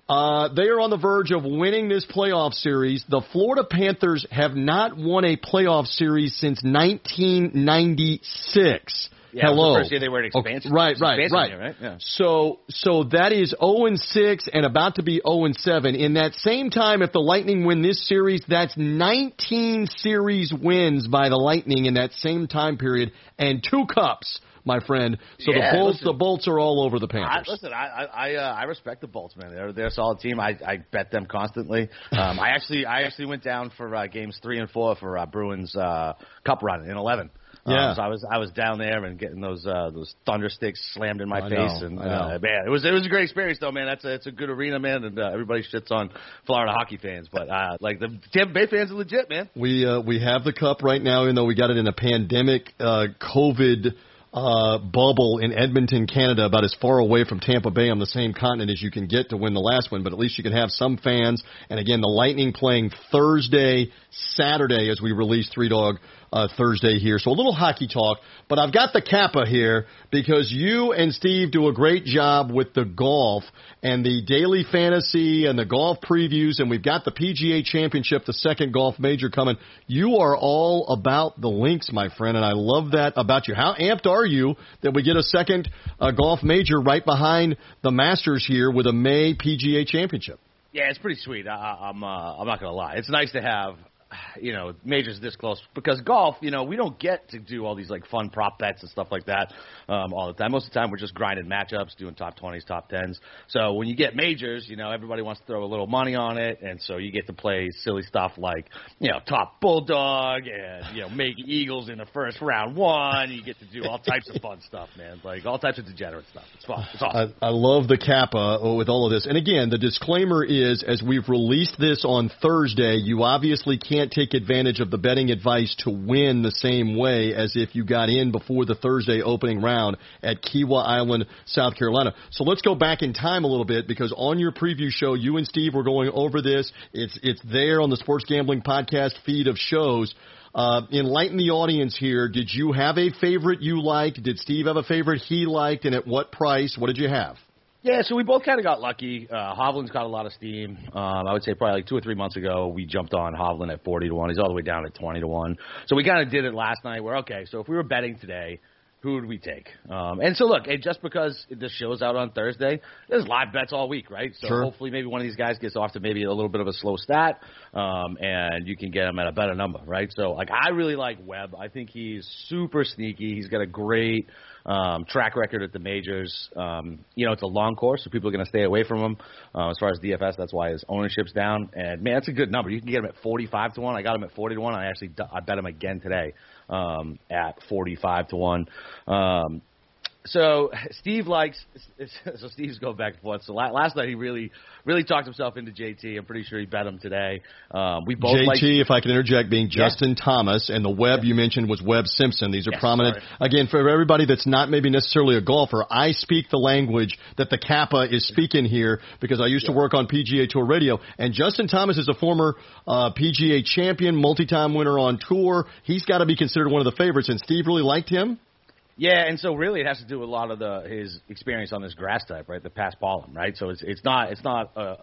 Speaker 1: uh, they are on the verge of winning this playoff series. The Florida Panthers have not won a playoff series since 1996.
Speaker 4: Yeah,
Speaker 1: Hello.
Speaker 4: First year they were an expansion.
Speaker 1: Okay, right, right,
Speaker 4: expansion
Speaker 1: right.
Speaker 4: Year, right? Yeah.
Speaker 1: So, so that is 0 and 6 and about to be 0 and 7. In that same time, if the Lightning win this series, that's 19 series wins by the Lightning in that same time period and two cups my friend. So
Speaker 4: yeah,
Speaker 1: the Bolts,
Speaker 4: listen,
Speaker 1: the Bolts are all over the Panthers.
Speaker 4: I, listen, I I uh, I respect the Bolts, man. They're they're a solid team. I I bet them constantly. Um, I actually I actually went down for uh, games three and four for uh, Bruins uh, Cup run in eleven.
Speaker 1: Yeah.
Speaker 4: Um, so I was I was down there and getting those uh, those thunder sticks slammed in my
Speaker 1: I
Speaker 4: face,
Speaker 1: know,
Speaker 4: and
Speaker 1: uh,
Speaker 4: man, it was it was a great experience though, man. That's a it's a good arena, man, and uh, everybody shits on Florida hockey fans, but uh, like the Tampa Bay fans are legit, man.
Speaker 1: We uh, we have the cup right now, even though we got it in a pandemic uh, COVID uh, bubble in Edmonton, Canada, about as far away from Tampa Bay on the same continent as you can get to win the last one. But at least you can have some fans. And again, the Lightning playing Thursday, Saturday as we release Three Dog uh, Thursday here. So a little hockey talk, but I've got the Capper here because you and Steve do a great job with the golf and the daily fantasy and the golf previews, and we've got the PGA Championship, the second golf major coming. You are all about the links, my friend, and I love that about you. How amped are you that we get a second uh, golf major right behind the Masters here with a May PGA Championship?
Speaker 4: Yeah, it's pretty sweet. I, I'm uh, I'm not gonna lie. It's nice to have you know majors this close. Because golf you know we don't get to do all these like fun prop bets and stuff like that um, all the time. Most of the time we're just grinding matchups doing top 20s top 10s so when you get majors you know everybody wants to throw a little money on it. And so you get to play silly stuff like you know top bulldog and you know make eagles in the first round one. You get to do all types of fun stuff man. Like all types of degenerate stuff. It's fun. It's awesome.
Speaker 1: I, I love the capper with all of this. And again the disclaimer is as we've released this on thursday you obviously can't take advantage of the betting advice to win the same way as if you got in before the Thursday opening round at Kiawah Island, South Carolina. So let's go back in time a little bit because on your preview show, you and Steve were going over this. It's it's there on the Sports Gambling Podcast feed of shows. Uh, enlighten the audience here. Did you have a favorite you liked? Did Steve have a favorite he liked, and at what price? What did you have?
Speaker 4: Yeah, so we both kind of got lucky. Uh, Hovland's got a lot of steam. Um, I would say probably like two or three months ago, we jumped on Hovland at 40 to 1. He's all the way down at 20 to 1. So we kind of did it last night. We're okay. So if we were betting today, who would we take? Um, and so look, and just because this show's out on Thursday, there's live bets all week, right? So
Speaker 1: Sure.
Speaker 4: hopefully maybe one of these guys gets off to maybe a little bit of a slow stat, um, and you can get him at a better number, right? So like I really like Webb. I think he's super sneaky. He's got a great um, track record at the majors. Um, you know, it's a long course, so people are going to stay away from him. Uh, as far as DFS, that's why his ownership's down. And man, that's a good number. You can get him at 45 to one. I got him at 40 to one. I actually I bet him again today um, at 45 to one. Um, so Steve likes. So Steve's going back and forth. So last night he really, really talked himself into JT. I'm pretty sure he bet him today. Um, we both
Speaker 1: JT,
Speaker 4: like.
Speaker 1: if I can interject, being
Speaker 4: Yeah.
Speaker 1: Justin Thomas, and the Webb you mentioned was Webb Simpson. These are
Speaker 4: Yes,
Speaker 1: prominent.
Speaker 4: sorry.
Speaker 1: Again, for everybody that's not maybe necessarily a golfer, I speak the language that the Capper is speaking here because I used to work on PGA Tour Radio. And Justin Thomas is a former uh, PGA champion, multi-time winner on tour. He's got to be considered one of the favorites, and Steve really liked him.
Speaker 4: Yeah, and so really it has to do with a lot of the his experience on this grass type, right? The paspalum, right? So it's it's not it's not a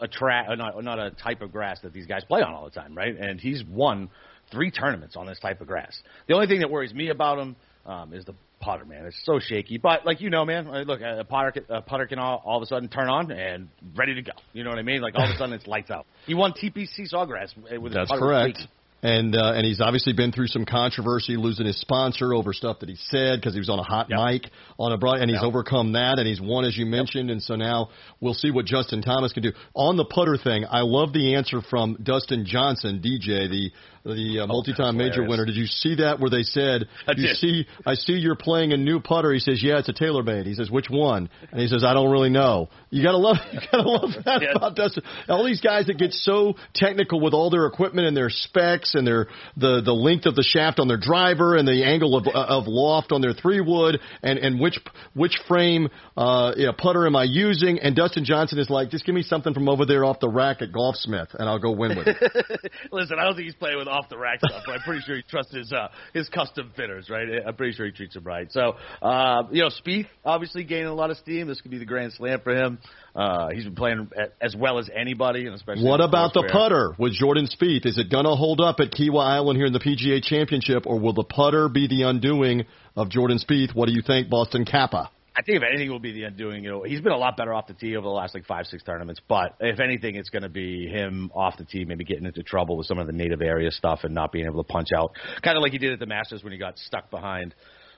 Speaker 4: a track not not a type of grass that these guys play on all the time, right? And he's won three tournaments on this type of grass. The only thing that worries me about him um, is the putter, man. It's so shaky, but like you know, man, uh, look, a putter a putter can all, all of a sudden turn on and ready to go. You know what I mean? Like all of a sudden it's lights out. He won TPC Sawgrass uh, with his
Speaker 1: That's
Speaker 4: putter
Speaker 1: correct. And uh, and he's obviously been through some controversy, losing his sponsor over stuff that he said because he was on a hot
Speaker 4: Yep.
Speaker 1: mic on a broad, and he's
Speaker 4: Yep.
Speaker 1: overcome that, and he's won as you mentioned, and so now we'll see what Justin Thomas can do on the putter thing. I love the answer from Dustin Johnson, DJ, the the uh, multi-time major winner. Did you see that where they said,
Speaker 4: I
Speaker 1: "You
Speaker 4: did.
Speaker 1: see, I see you're playing a new putter." He says, "Yeah, it's a TaylorMade." He says, "Which one?" And he says, "I don't really know." You gotta love, you gotta love that
Speaker 4: Yeah.
Speaker 1: about Dustin. All these guys that get so technical with all their equipment and their specs and their the the length of the shaft on their driver and the angle of of loft on their three wood and and which which frame uh yeah, putter am I using? And Dustin Johnson is like, just give me something from over there off the rack at Golfsmith, and I'll go win with it.
Speaker 4: Listen, I don't think he's playing with off the rack stuff, but I'm pretty sure he trusts his uh, his custom fitters, right? I'm pretty sure he treats them right. So, uh, you know, Spieth obviously gaining a lot of steam. This could be the grand slam for him. Uh, he's been playing as well as anybody, and especially
Speaker 1: What about the
Speaker 4: where-
Speaker 1: putter with Jordan Spieth? Is it going to hold up at Kiawah Island here in the PGA Championship, or will the putter be the undoing of Jordan Spieth? What do you think, Boston Capper?
Speaker 4: I think if anything, will be the undoing. You know, he's been a lot better off the tee over the last like five, six tournaments. But if anything, it's going to be him off the tee, maybe getting into trouble with some of the native area stuff and not being able to punch out, kind of like he did at the Masters when he got stuck behind.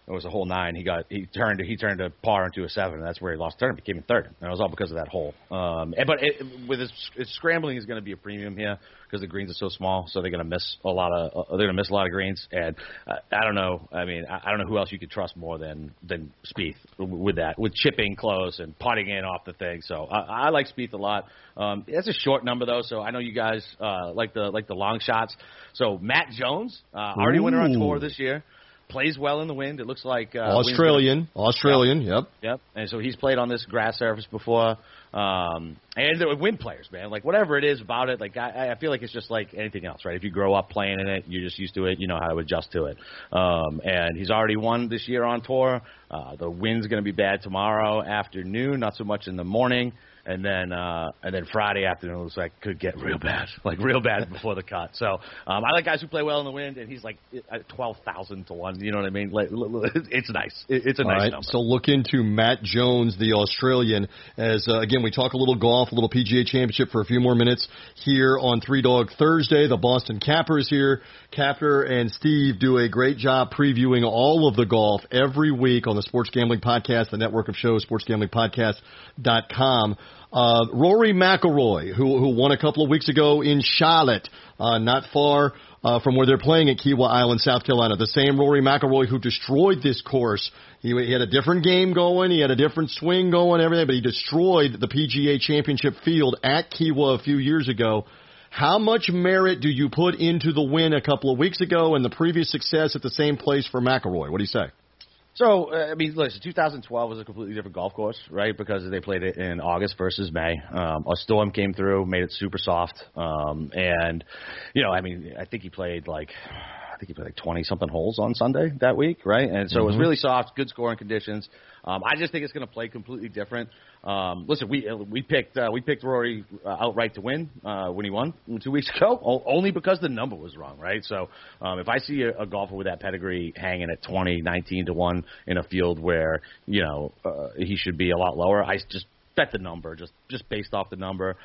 Speaker 4: It was a hole nine. He got he turned he turned a par into a seven. And that's where he lost the tournament. Became third, and it was all because of that hole. Um, and, but it, with his, his scrambling is going to be a premium here because the greens are so small, so they're going to miss a lot of uh, they're going to miss a lot of greens. And uh, I don't know. I mean, I, I don't know who else you could trust more than than Spieth with that, with chipping close and putting in off the thing. So I, I like Spieth a lot. Um, that's a short number though, so I know you guys uh, like the like the long shots. So Matt Jones uh, already winner on tour this year. Plays well in the wind. It looks like uh,
Speaker 1: Australian, Australian, yep,
Speaker 4: yep. And so he's played on this grass surface before. Um, and the wind players, man, like whatever it is about it, like I, I feel like it's just like anything else, right? If you grow up playing in it, you're just used to it. You know how to adjust to it. Um, and he's already won this year on tour. Uh, the wind's going to be bad tomorrow afternoon, not so much in the morning and then uh, and then Friday afternoon looks like could get real bad, like real bad before the cut. So um, I like guys who play well in the wind, and he's like twelve thousand to one. You know what I mean? Like, it's nice. It's a nice
Speaker 1: right,
Speaker 4: number.
Speaker 1: So look into Matt Jones, the Australian. As uh, again, we talk a little golf, a little PGA Championship for a few more minutes here on Three Dog Thursday. The Boston Capper is here. Capper and Steve do a great job previewing all of the golf every week on the Sports Gambling Podcast, the network of shows, sportsgamblingpodcast.com. Uh, Rory McIlroy, who who won a couple of weeks ago in Charlotte, uh, not far uh, from where they're playing at Kiawah Island, South Carolina. The same Rory McIlroy who destroyed this course. He, he had a different game going, he had a different swing going, everything, but he destroyed the PGA Championship field at Kiawah a few years ago. How much merit do you put into the win a couple of weeks ago and the previous success at the same place for McIlroy? What do you say?
Speaker 4: So, uh, I mean, listen, 2012 was a completely different golf course, right? Because they played it in August versus May. Um, a storm came through, made it super soft. Um, and, you know, I mean, I think he played like, I think he played like 20 something holes on Sunday that week, right? And so mm-hmm. it was mm-hmm. really soft, good scoring conditions. Um, I just think it's going to play completely different. Um, listen, we uh, we picked uh, we picked Rory uh, outright to win uh, when he won two weeks ago, only because the number was wrong, right? So um, if I see a, a golfer with that pedigree hanging at 20, 19 to one in a field where you know uh, he should be a lot lower, I just bet the number just just based off the number.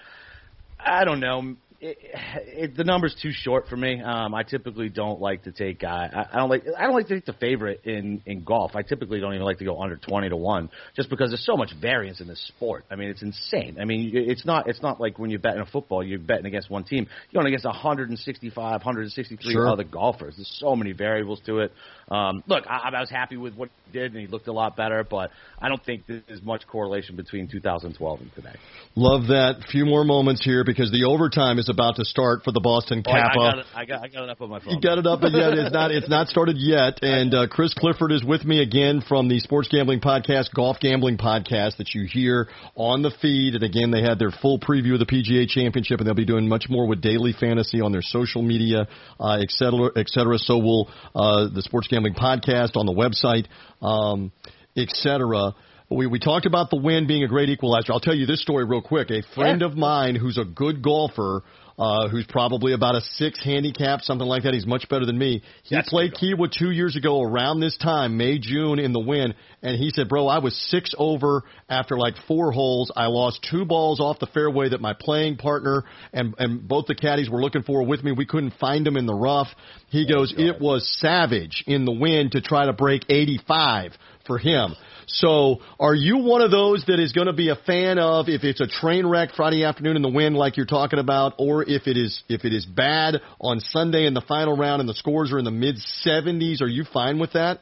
Speaker 4: I don't know it, it, the number's too short for me. Um, I typically don't like to take. Uh, I, I don't like. I don't like to take the favorite in in golf. I typically don't even like to go under twenty to one, just because there's so much variance in this sport. I mean, it's insane. I mean, it's not. It's not like when you're betting a football, you're betting against one team. You're going against 165, 163
Speaker 1: sure.
Speaker 4: other golfers. There's so many variables to it. Um, look, I, I was happy with what he did, and he looked a lot better. But I don't think there's much correlation between 2012 and today.
Speaker 1: Love that. Few more moments here because the overtime is about to start for the Boston Capper.
Speaker 4: Oh, I, got it, I, got, I got it up on my phone.
Speaker 1: You got it up, but yet it's not. It's not started yet. And uh, Chris Clifford is with me again from the Sports Gambling Podcast, Golf Gambling Podcast that you hear on the feed. And again, they had their full preview of the PGA Championship, and they'll be doing much more with daily fantasy on their social media, uh, et cetera, et cetera. So will uh, the Sports Gambling Podcast on the website, um, et cetera. We, we talked about the win being a great equalizer. I'll tell you this story real quick. A friend of mine who's a good golfer uh, who's probably about a six handicap, something like that. He's much better than me. He
Speaker 4: That's
Speaker 1: played Kiawah two years ago around this time, May, June, in the win, and he said, "Bro, I was six over after like four holes. I lost two balls off the fairway that my playing partner and and both the caddies were looking for with me. We couldn't find them in the rough." He goes, "It was savage in the wind to try to break 85 for him." So, are you one of those that is going to be a fan of if it's a train wreck Friday afternoon in the wind, like you're talking about, or if it is if it is bad on Sunday in the final round and the scores are in the mid 70s? Are you fine with that?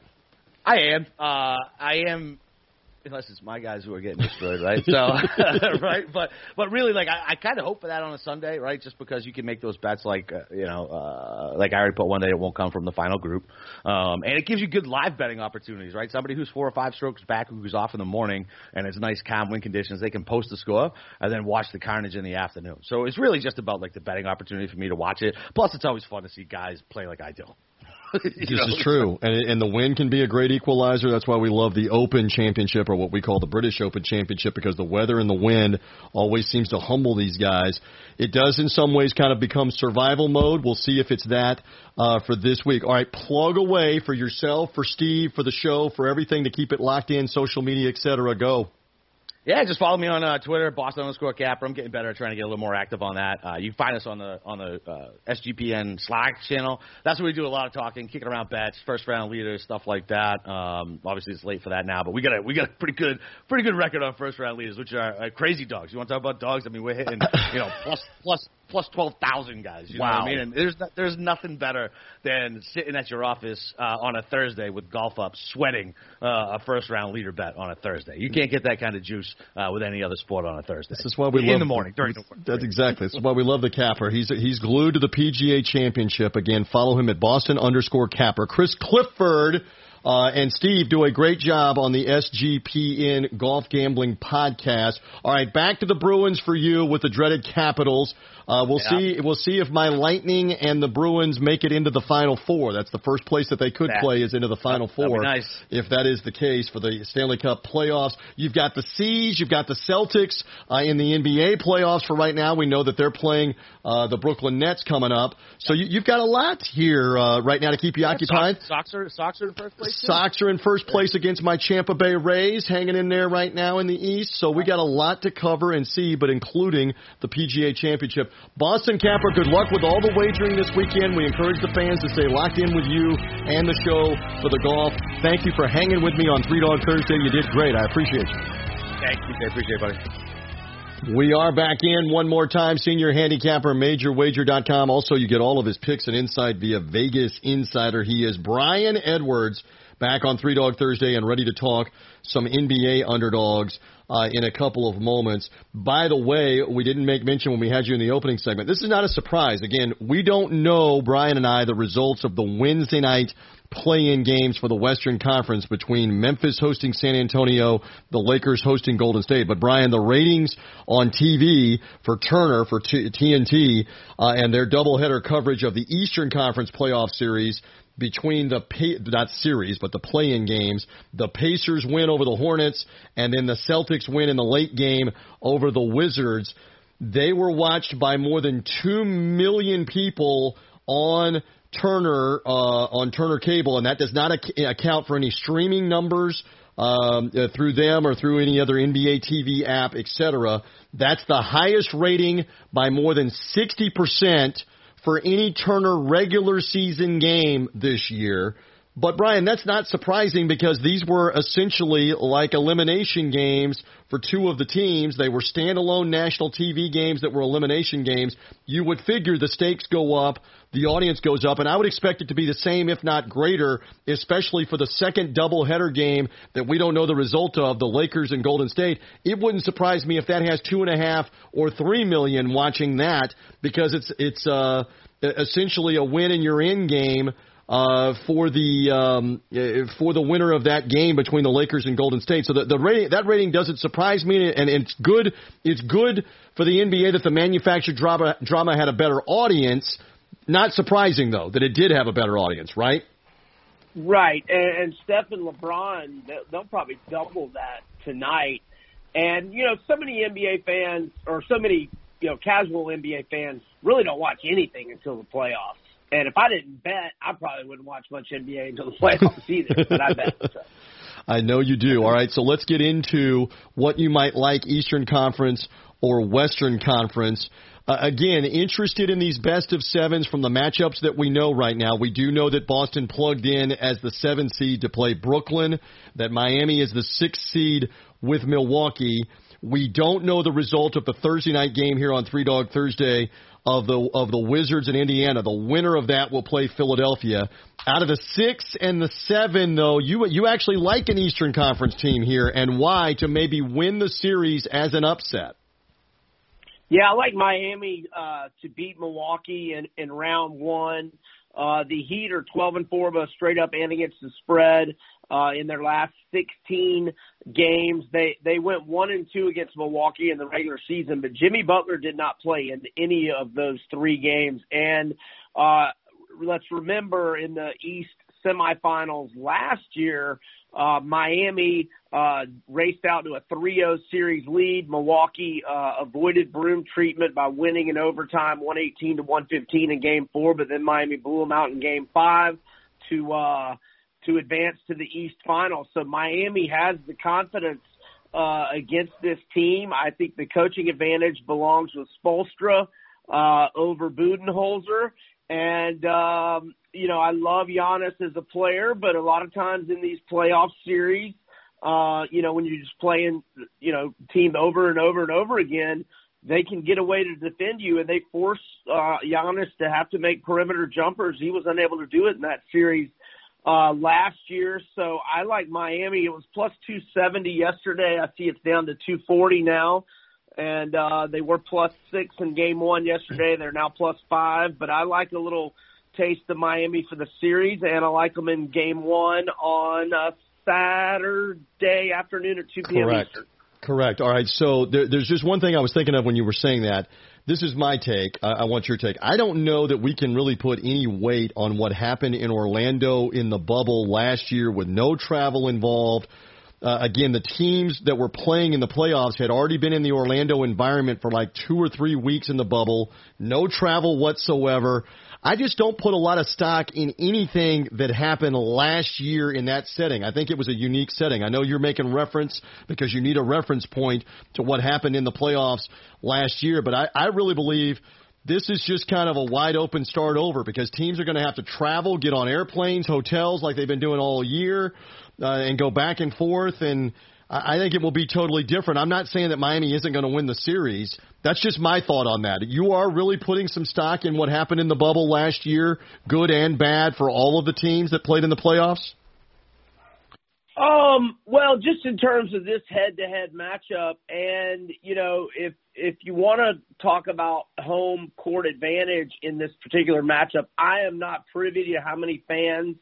Speaker 4: I am. Uh, I am unless it's my guys who are getting destroyed, right? So, right, but but really, like I, I kind of hope for that on a Sunday, right? Just because you can make those bets, like uh, you know, uh, like I already put one day it won't come from the final group, um, and it gives you good live betting opportunities, right? Somebody who's four or five strokes back, who's off in the morning, and it's nice calm wind conditions, they can post the score and then watch the carnage in the afternoon. So it's really just about like the betting opportunity for me to watch it. Plus, it's always fun to see guys play like I do.
Speaker 1: this know? is true, and and the wind can be a great equalizer. That's why we love the Open Championship, or what we call the British Open Championship, because the weather and the wind always seems to humble these guys. It does, in some ways, kind of become survival mode. We'll see if it's that uh, for this week. All right, plug away for yourself, for Steve, for the show, for everything to keep it locked in, social media, etc. Go.
Speaker 4: Yeah, just follow me on uh, Twitter, Boston underscore Capper. I'm getting better at trying to get a little more active on that. Uh, you can find us on the on the uh, SGPN Slack channel. That's where we do a lot of talking, kicking around bets, first round leaders, stuff like that. Um, obviously, it's late for that now, but we got a we got a pretty good pretty good record on first round leaders, which are uh, crazy dogs. You want to talk about dogs? I mean, we're hitting you know plus plus plus twelve thousand guys. You
Speaker 1: wow.
Speaker 4: know what I mean? And there's there's nothing better than sitting at your office uh, on a Thursday with golf up, sweating uh, a first round leader bet on a Thursday. You can't get that kind of juice uh, with any other sport on a Thursday.
Speaker 1: This is why we
Speaker 4: in
Speaker 1: love
Speaker 4: the morning during the morning.
Speaker 1: That's exactly. This is why we love the capper. He's he's glued to the PGA Championship. Again, follow him at Boston underscore capper. Chris Clifford. Uh, and Steve do a great job on the SGPN Golf Gambling Podcast. All right, back to the Bruins for you with the dreaded Capitals. Uh, we'll
Speaker 4: Yeah.
Speaker 1: see. We'll see if my Lightning and the Bruins make it into the Final Four. That's the first place that they could
Speaker 4: That-
Speaker 1: play is into the Final Four.
Speaker 4: nice.
Speaker 1: If that is the case for the Stanley Cup playoffs, you've got the Seas, you've got the Celtics uh, in the NBA playoffs for right now. We know that they're playing uh, the Brooklyn Nets coming up. So you, you've got a lot here uh, right now to keep you occupied.
Speaker 4: Sox, Sox are Sox are in first place. Too?
Speaker 1: Sox are in first place against my Champa Bay Rays, hanging in there right now in the East. So we got a lot to cover and see, but including the PGA Championship. Boston Capper, good luck with all the wagering this weekend. We encourage the fans to stay locked in with you and the show for the golf. Thank you for hanging with me on Three Dog Thursday. You did great. I appreciate you.
Speaker 4: Thank you. I appreciate it, buddy.
Speaker 1: We are back in one more time. Senior handicapper, majorwager.com. Also, you get all of his picks and insight via Vegas Insider. He is Brian Edwards back on Three Dog Thursday and ready to talk some NBA underdogs uh, in a couple of moments. By the way, we didn't make mention when we had you in the opening segment. This is not a surprise. Again, we don't know, Brian and I, the results of the Wednesday night play-in games for the Western Conference between Memphis hosting San Antonio, the Lakers hosting Golden State. But Brian, the ratings on TV for Turner for TNT uh, and their doubleheader coverage of the Eastern Conference playoff series between the not series but the play-in games, the Pacers win over the Hornets, and then the Celtics win in the late game over the Wizards. They were watched by more than two million people on Turner uh, on Turner Cable, and that does not ac- account for any streaming numbers um, uh, through them or through any other NBA TV app, etc. That's the highest rating by more than sixty percent for any Turner regular season game this year. But Brian, that's not surprising because these were essentially like elimination games for two of the teams. They were standalone national TV games that were elimination games. You would figure the stakes go up, the audience goes up, and I would expect it to be the same, if not greater, especially for the second doubleheader game that we don't know the result of, the Lakers and Golden State. It wouldn't surprise me if that has two and a half or three million watching that because it's it's uh, essentially a win and you're in game uh, for the um, uh, for the winner of that game between the Lakers and Golden State. So the, the rating that rating doesn't surprise me, and it's good. It's good for the NBA that the manufactured drama drama had a better audience. Not surprising though that it did have a better audience, right?
Speaker 3: Right, and, and Steph and LeBron, they'll, probably double that tonight. And you know, so many NBA fans or so many you know casual NBA fans really don't watch anything until the playoffs. And if I didn't bet, I probably wouldn't watch much NBA until the playoffs either. But I bet. So.
Speaker 1: I know you do. All right, so let's get into what you might like Eastern Conference or Western Conference. Uh, again, interested in these best of sevens from the matchups that we know right now. We do know that Boston plugged in as the seven seed to play Brooklyn, that Miami is the sixth seed with Milwaukee. We don't know the result of the Thursday night game here on Three Dog Thursday of the of the Wizards in Indiana. The winner of that will play Philadelphia. Out of the six and the seven, though, you you actually like an Eastern Conference team here, and why to maybe win the series as an upset.
Speaker 3: Yeah, I like Miami uh, to beat Milwaukee in, in round one. Uh, the Heat are 12 and 4, but straight up and against the spread uh, in their last 16 games. They they went one and two against Milwaukee in the regular season, but Jimmy Butler did not play in any of those three games. And uh, let's remember in the East semifinals last year, uh, Miami uh, raced out to a 3-0 series lead. Milwaukee uh, avoided broom treatment by winning in overtime, 118 to 115 in Game Four, but then Miami blew them out in Game Five to uh, to advance to the East Final. So Miami has the confidence uh, against this team. I think the coaching advantage belongs with Spoelstra uh, over Budenholzer. And, um, you know, I love Giannis as a player, but a lot of times in these playoff series, uh, you know, when you're just playing, you know, team over and over and over again, they can get away to defend you, and they force uh, Giannis to have to make perimeter jumpers. He was unable to do it in that series uh, last year. So I like Miami. It was plus 270 yesterday. I see it's down to 240 now. And uh, they were plus six in game one yesterday. They're now plus five. But I like a little taste of Miami for the series, and I like them in game one on a Saturday afternoon at 2 p.m.
Speaker 1: Correct.
Speaker 3: Eastern.
Speaker 1: Correct. All right. So there, there's just one thing I was thinking of when you were saying that. This is my take. I, I want your take. I don't know that we can really put any weight on what happened in Orlando in the bubble last year with no travel involved. Uh, again, the teams that were playing in the playoffs had already been in the Orlando environment for like two or three weeks in the bubble, no travel whatsoever. I just don't put a lot of stock in anything that happened last year in that setting. I think it was a unique setting. I know you're making reference because you need a reference point to what happened in the playoffs last year, but I, I really believe this is just kind of a wide open start over because teams are going to have to travel, get on airplanes, hotels like they've been doing all year, uh, and go back and forth. And I think it will be totally different. I'm not saying that Miami isn't going to win the series. That's just my thought on that. You are really putting some stock in what happened in the bubble last year, good and bad for all of the teams that played in the playoffs.
Speaker 3: Um, well, just in terms of this head-to-head matchup, and you know, if if you want to talk about home court advantage in this particular matchup, I am not privy to how many fans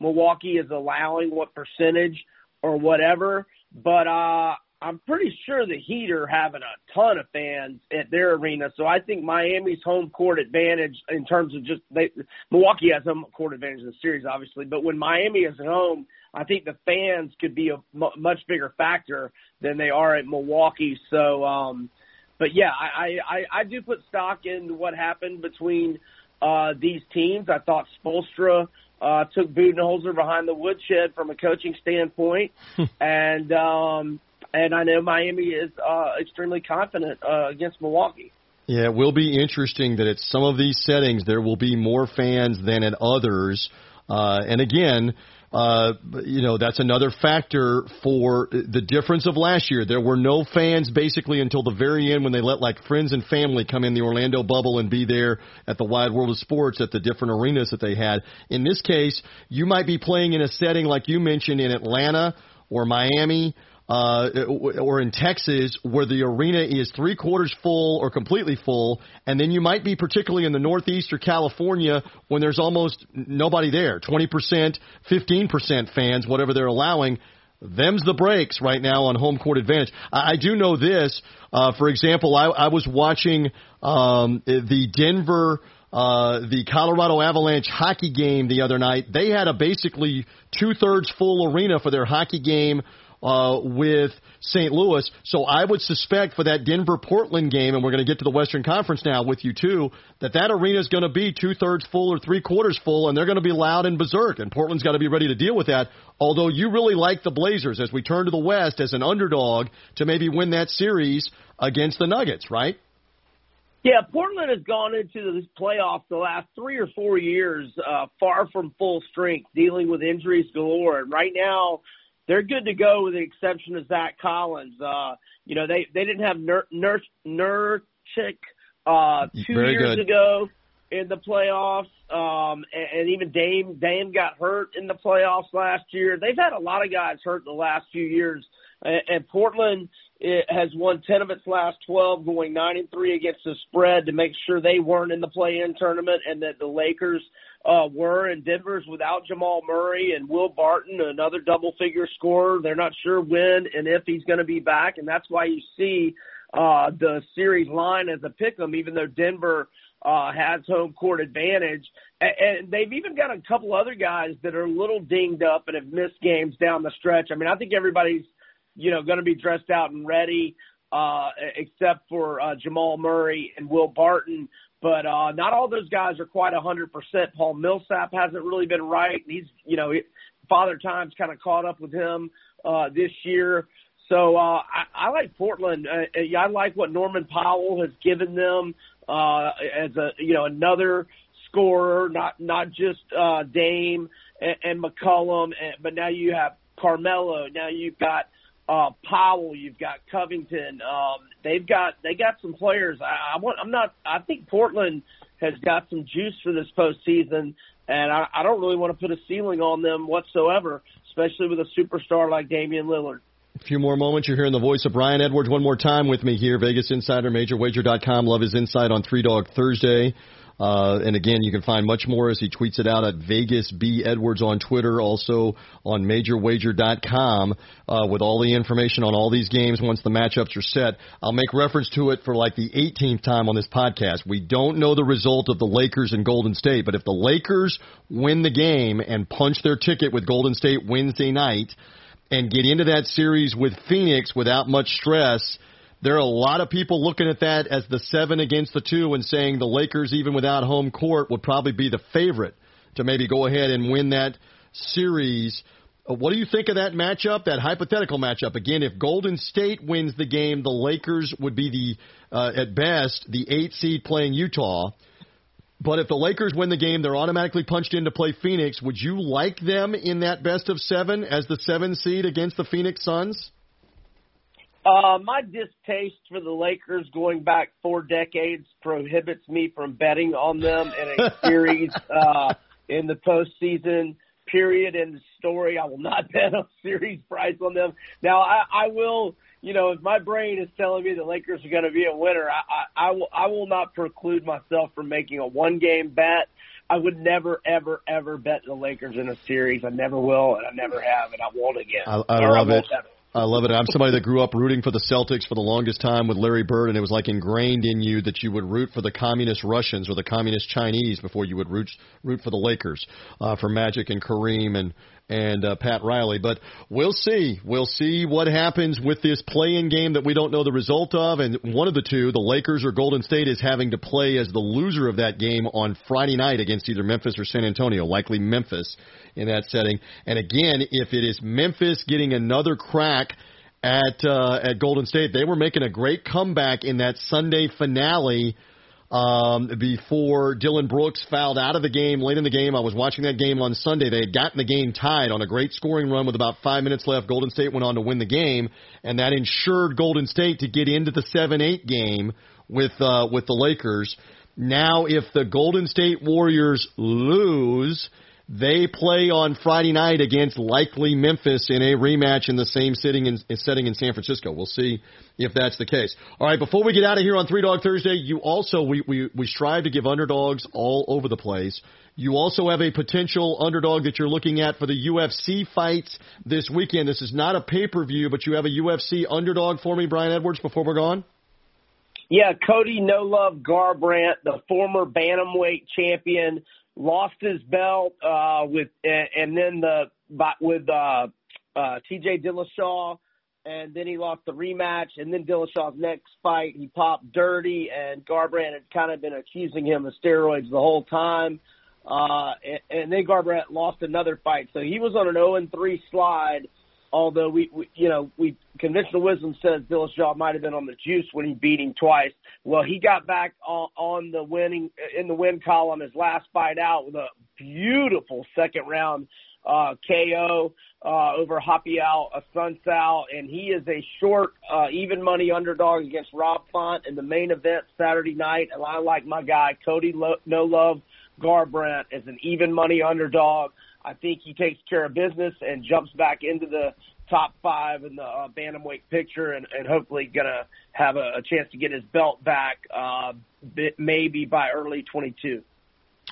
Speaker 3: Milwaukee is allowing, what percentage or whatever. But uh, I'm pretty sure the Heat are having a ton of fans at their arena. So I think Miami's home court advantage in terms of just they, Milwaukee has home court advantage in the series, obviously. But when Miami is at home, I think the fans could be a m- much bigger factor than they are at Milwaukee. So, um, but yeah, I, I, I do put stock in what happened between uh, these teams. I thought Spoelstra uh, took Budenholzer behind the woodshed from a coaching standpoint, and um, and I know Miami is uh, extremely confident uh, against Milwaukee.
Speaker 1: Yeah, it will be interesting that at some of these settings there will be more fans than at others. Uh, and again, uh, you know, that's another factor for the difference of last year. There were no fans basically until the very end when they let like friends and family come in the Orlando bubble and be there at the wide world of sports at the different arenas that they had. In this case, you might be playing in a setting like you mentioned in Atlanta or Miami uh, or in Texas where the arena is three quarters full or completely full, and then you might be particularly in the Northeast or California when there's almost nobody there, 20%, 15% fans, whatever they're allowing. Them's the breaks right now on home court advantage. I, I do know this. Uh, for example, I, I was watching um, the Denver uh, the Colorado Avalanche hockey game the other night. They had a basically two thirds full arena for their hockey game uh, with St. Louis. So I would suspect for that Denver Portland game, and we're going to get to the Western Conference now with you too, that that arena is going to be two thirds full or three quarters full, and they're going to be loud and berserk. And Portland's got to be ready to deal with that. Although you really like the Blazers as we turn to the West as an underdog to maybe win that series against the Nuggets, right?
Speaker 3: Yeah, Portland has gone into the playoffs the last three or four years uh, far from full strength, dealing with injuries galore. And right now, they're good to go with the exception of Zach Collins. Uh, you know, they they didn't have Nur Nur Nurkic uh, two
Speaker 1: Very
Speaker 3: years
Speaker 1: good.
Speaker 3: ago in the playoffs, um, and, and even Dame Dame got hurt in the playoffs last year. They've had a lot of guys hurt in the last few years, and, and Portland it has won 10 of its last 12, going 9 and 3 against the spread to make sure they weren't in the play-in tournament and that the Lakers uh, were. And Denver's without Jamal Murray and Will Barton, another double-figure scorer. They're not sure when and if he's going to be back, and that's why you see uh, the series line as a pick 'em, even though Denver uh, has home court advantage. And, and they've even got a couple other guys that are a little dinged up and have missed games down the stretch. I mean, I think everybody's you know, going to be dressed out and ready, uh, except for uh, Jamal Murray and Will Barton. But uh, not all those guys are quite a 100%. Paul Millsap hasn't really been right. He's, you know, Father Time's kind of caught up with him uh, this year. So uh, I, I like Portland. Uh, I like what Norman Powell has given them uh, as a, you know, another scorer, not not just uh, Dame and, and McCollum, and, but now you have Carmelo. Now you've got uh, Powell, you've got Covington. Um, they've got they got some players. I, I want. I'm not. I think Portland has got some juice for this postseason, and I, I don't really want to put a ceiling on them whatsoever, especially with a superstar like Damian Lillard.
Speaker 1: A few more moments. You're hearing the voice of Brian Edwards one more time with me here. Vegas Insider, MajorWager.com. Love his insight on Three Dog Thursday. Uh, and again, you can find much more as he tweets it out at Vegas B Edwards on Twitter, also on MajorWager.com uh, with all the information on all these games once the matchups are set. I'll make reference to it for like the 18th time on this podcast. We don't know the result of the Lakers and Golden State, but if the Lakers win the game and punch their ticket with Golden State Wednesday night and get into that series with Phoenix without much stress – there are a lot of people looking at that as the seven against the two and saying the Lakers, even without home court, would probably be the favorite to maybe go ahead and win that series. Uh, what do you think of that matchup, that hypothetical matchup? Again, if Golden State wins the game, the Lakers would be the, uh, at best, the eight seed playing Utah. But if the Lakers win the game, they're automatically punched in to play Phoenix. Would you like them in that best of seven as the seven seed against the Phoenix Suns?
Speaker 3: Uh, my distaste for the Lakers going back four decades prohibits me from betting on them in a series uh, in the postseason. Period. In the story, I will not bet on series price on them. Now, I, I will. You know, if my brain is telling me the Lakers are going to be a winner, I, I, I will. I will not preclude myself from making a one-game bet. I would never, ever, ever bet the Lakers in a series. I never will, and I never have, and I won't again.
Speaker 1: I, I love I it. Ever. I love it. I'm somebody that grew up rooting for the Celtics for the longest time with Larry Bird, and it was like ingrained in you that you would root for the communist Russians or the communist Chinese before you would root root for the Lakers, uh, for Magic and Kareem and and uh, Pat Riley. But we'll see. We'll see what happens with this play-in game that we don't know the result of. And one of the two, the Lakers or Golden State, is having to play as the loser of that game on Friday night against either Memphis or San Antonio. Likely Memphis in that setting. And again, if it is Memphis getting another crack at uh, at Golden State, they were making a great comeback in that Sunday finale um, before Dillon Brooks fouled out of the game late in the game. I was watching that game on Sunday. They had gotten the game tied on a great scoring run with about five minutes left. Golden State went on to win the game, and that ensured Golden State to get into the seven eight game with uh, with the Lakers. Now, if the Golden State Warriors lose, they play on Friday night against likely Memphis in a rematch in the same sitting in, setting in San Francisco. We'll see if that's the case. All right, before we get out of here on Three Dog Thursday, you also we, we, we strive to give underdogs all over the place. You also have a potential underdog that you're looking at for the UFC fights this weekend. This is not a pay per view, but you have a UFC underdog for me, Brian Edwards, before we're gone.
Speaker 3: Yeah, Cody No Love Garbrandt, the former bantamweight champion, lost his belt uh, with, and and then the with uh, uh, T.J. Dillashaw, and then he lost the rematch, and then Dillashaw's next fight he popped dirty, and Garbrandt had kind of been accusing him of steroids the whole time. Uh, and, and then Garbrandt lost another fight, so he was on an 0 and 3 slide although we, we you know, we conventional wisdom says Dillashaw might have been on the juice when he beat him twice. Well, he got back on, on the winning in the win column his last fight out with a beautiful second round uh, KO uh, over Raphael Assunção, and he is a short, uh, even money underdog against Rob Font in the main event Saturday night. And I like my guy Cody Lo- No Love Garbrandt as an even money underdog. I think he takes care of business and jumps back into the top five in the uh, bantamweight picture, and, and hopefully gonna have a, a chance to get his belt back, uh, maybe by early 22.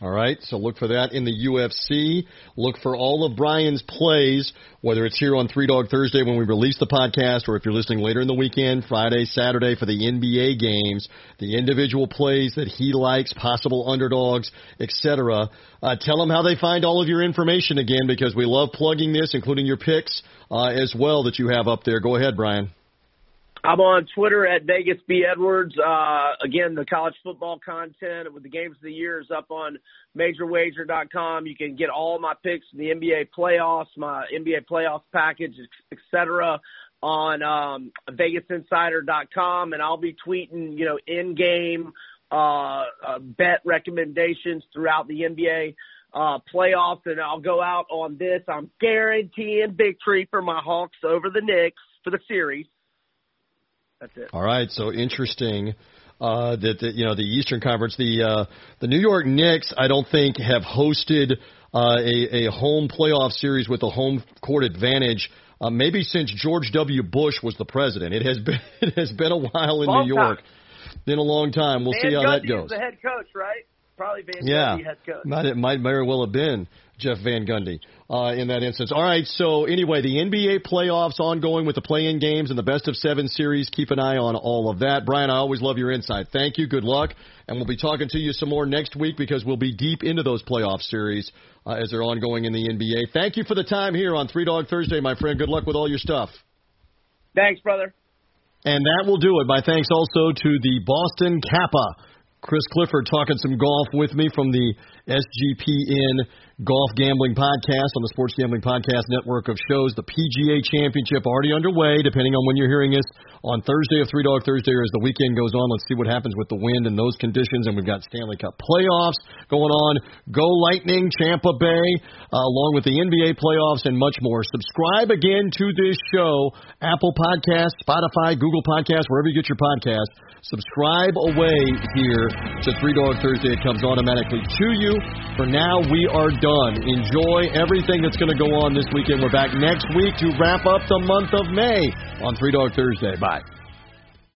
Speaker 1: All right, so look for that in the UFC. Look for all of Brian's plays, whether it's here on Three Dog Thursday when we release the podcast, or if you're listening later in the weekend, Friday, Saturday for the NBA games, the individual plays that he likes, possible underdogs, etc. Uh, tell them how they find all of your information again, because we love plugging this, including your picks uh, as well that you have up there. Go ahead, Brian.
Speaker 3: I'm on Twitter at Vegas B Edwards. Uh, again, the college football content with the games of the year is up on MajorWager.com. You can get all my picks in the NBA playoffs, my NBA playoffs package, etc. on um, VegasInsider.com, and I'll be tweeting, you know, in-game uh, uh, bet recommendations throughout the NBA uh, playoffs, and I'll go out on this. I'm guaranteeing victory for my Hawks over the Knicks for the series. That's it.
Speaker 1: All right, so interesting uh, that the, you know the Eastern Conference, the uh, the New York Knicks, I don't think have hosted uh, a, a home playoff series with a home court advantage. Uh, maybe since George W. Bush was the president, it has been it has been a while in
Speaker 3: long
Speaker 1: New York.
Speaker 3: Time.
Speaker 1: Been a long time. We'll
Speaker 3: Van
Speaker 1: see how
Speaker 3: Gundy
Speaker 1: that goes.
Speaker 3: The head coach, right? Probably Van
Speaker 1: yeah,
Speaker 3: Gundy head coach.
Speaker 1: might it might very well have been Jeff Van Gundy uh, in that instance. All right, so anyway, the NBA playoffs ongoing with the play-in games and the best of seven series. Keep an eye on all of that. Brian, I always love your insight. Thank you. Good luck, and we'll be talking to you some more next week because we'll be deep into those playoff series uh, as they're ongoing in the NBA. Thank you for the time here on Three Dog Thursday, my friend. Good luck with all your stuff.
Speaker 3: Thanks, brother.
Speaker 1: And that will do it. My thanks also to the Boston Capper. Chris Clifford talking some golf with me from the SGPN Golf Gambling Podcast on the Sports Gambling Podcast network of shows. The PGA Championship already underway, depending on when you're hearing this, on Thursday of Three Dog Thursday as the weekend goes on. Let's see what happens with the wind and those conditions. And we've got Stanley Cup playoffs going on. Go Lightning, Tampa Bay, uh, along with the NBA playoffs and much more. Subscribe again to this show, Apple Podcast, Spotify, Google Podcast, wherever you get your podcast. Subscribe away here to Three Dog Thursday. It comes automatically to you. For now, we are done. Enjoy everything that's going to go on this weekend. We're back next week to wrap up the month of May on Three Dog Thursday. Bye.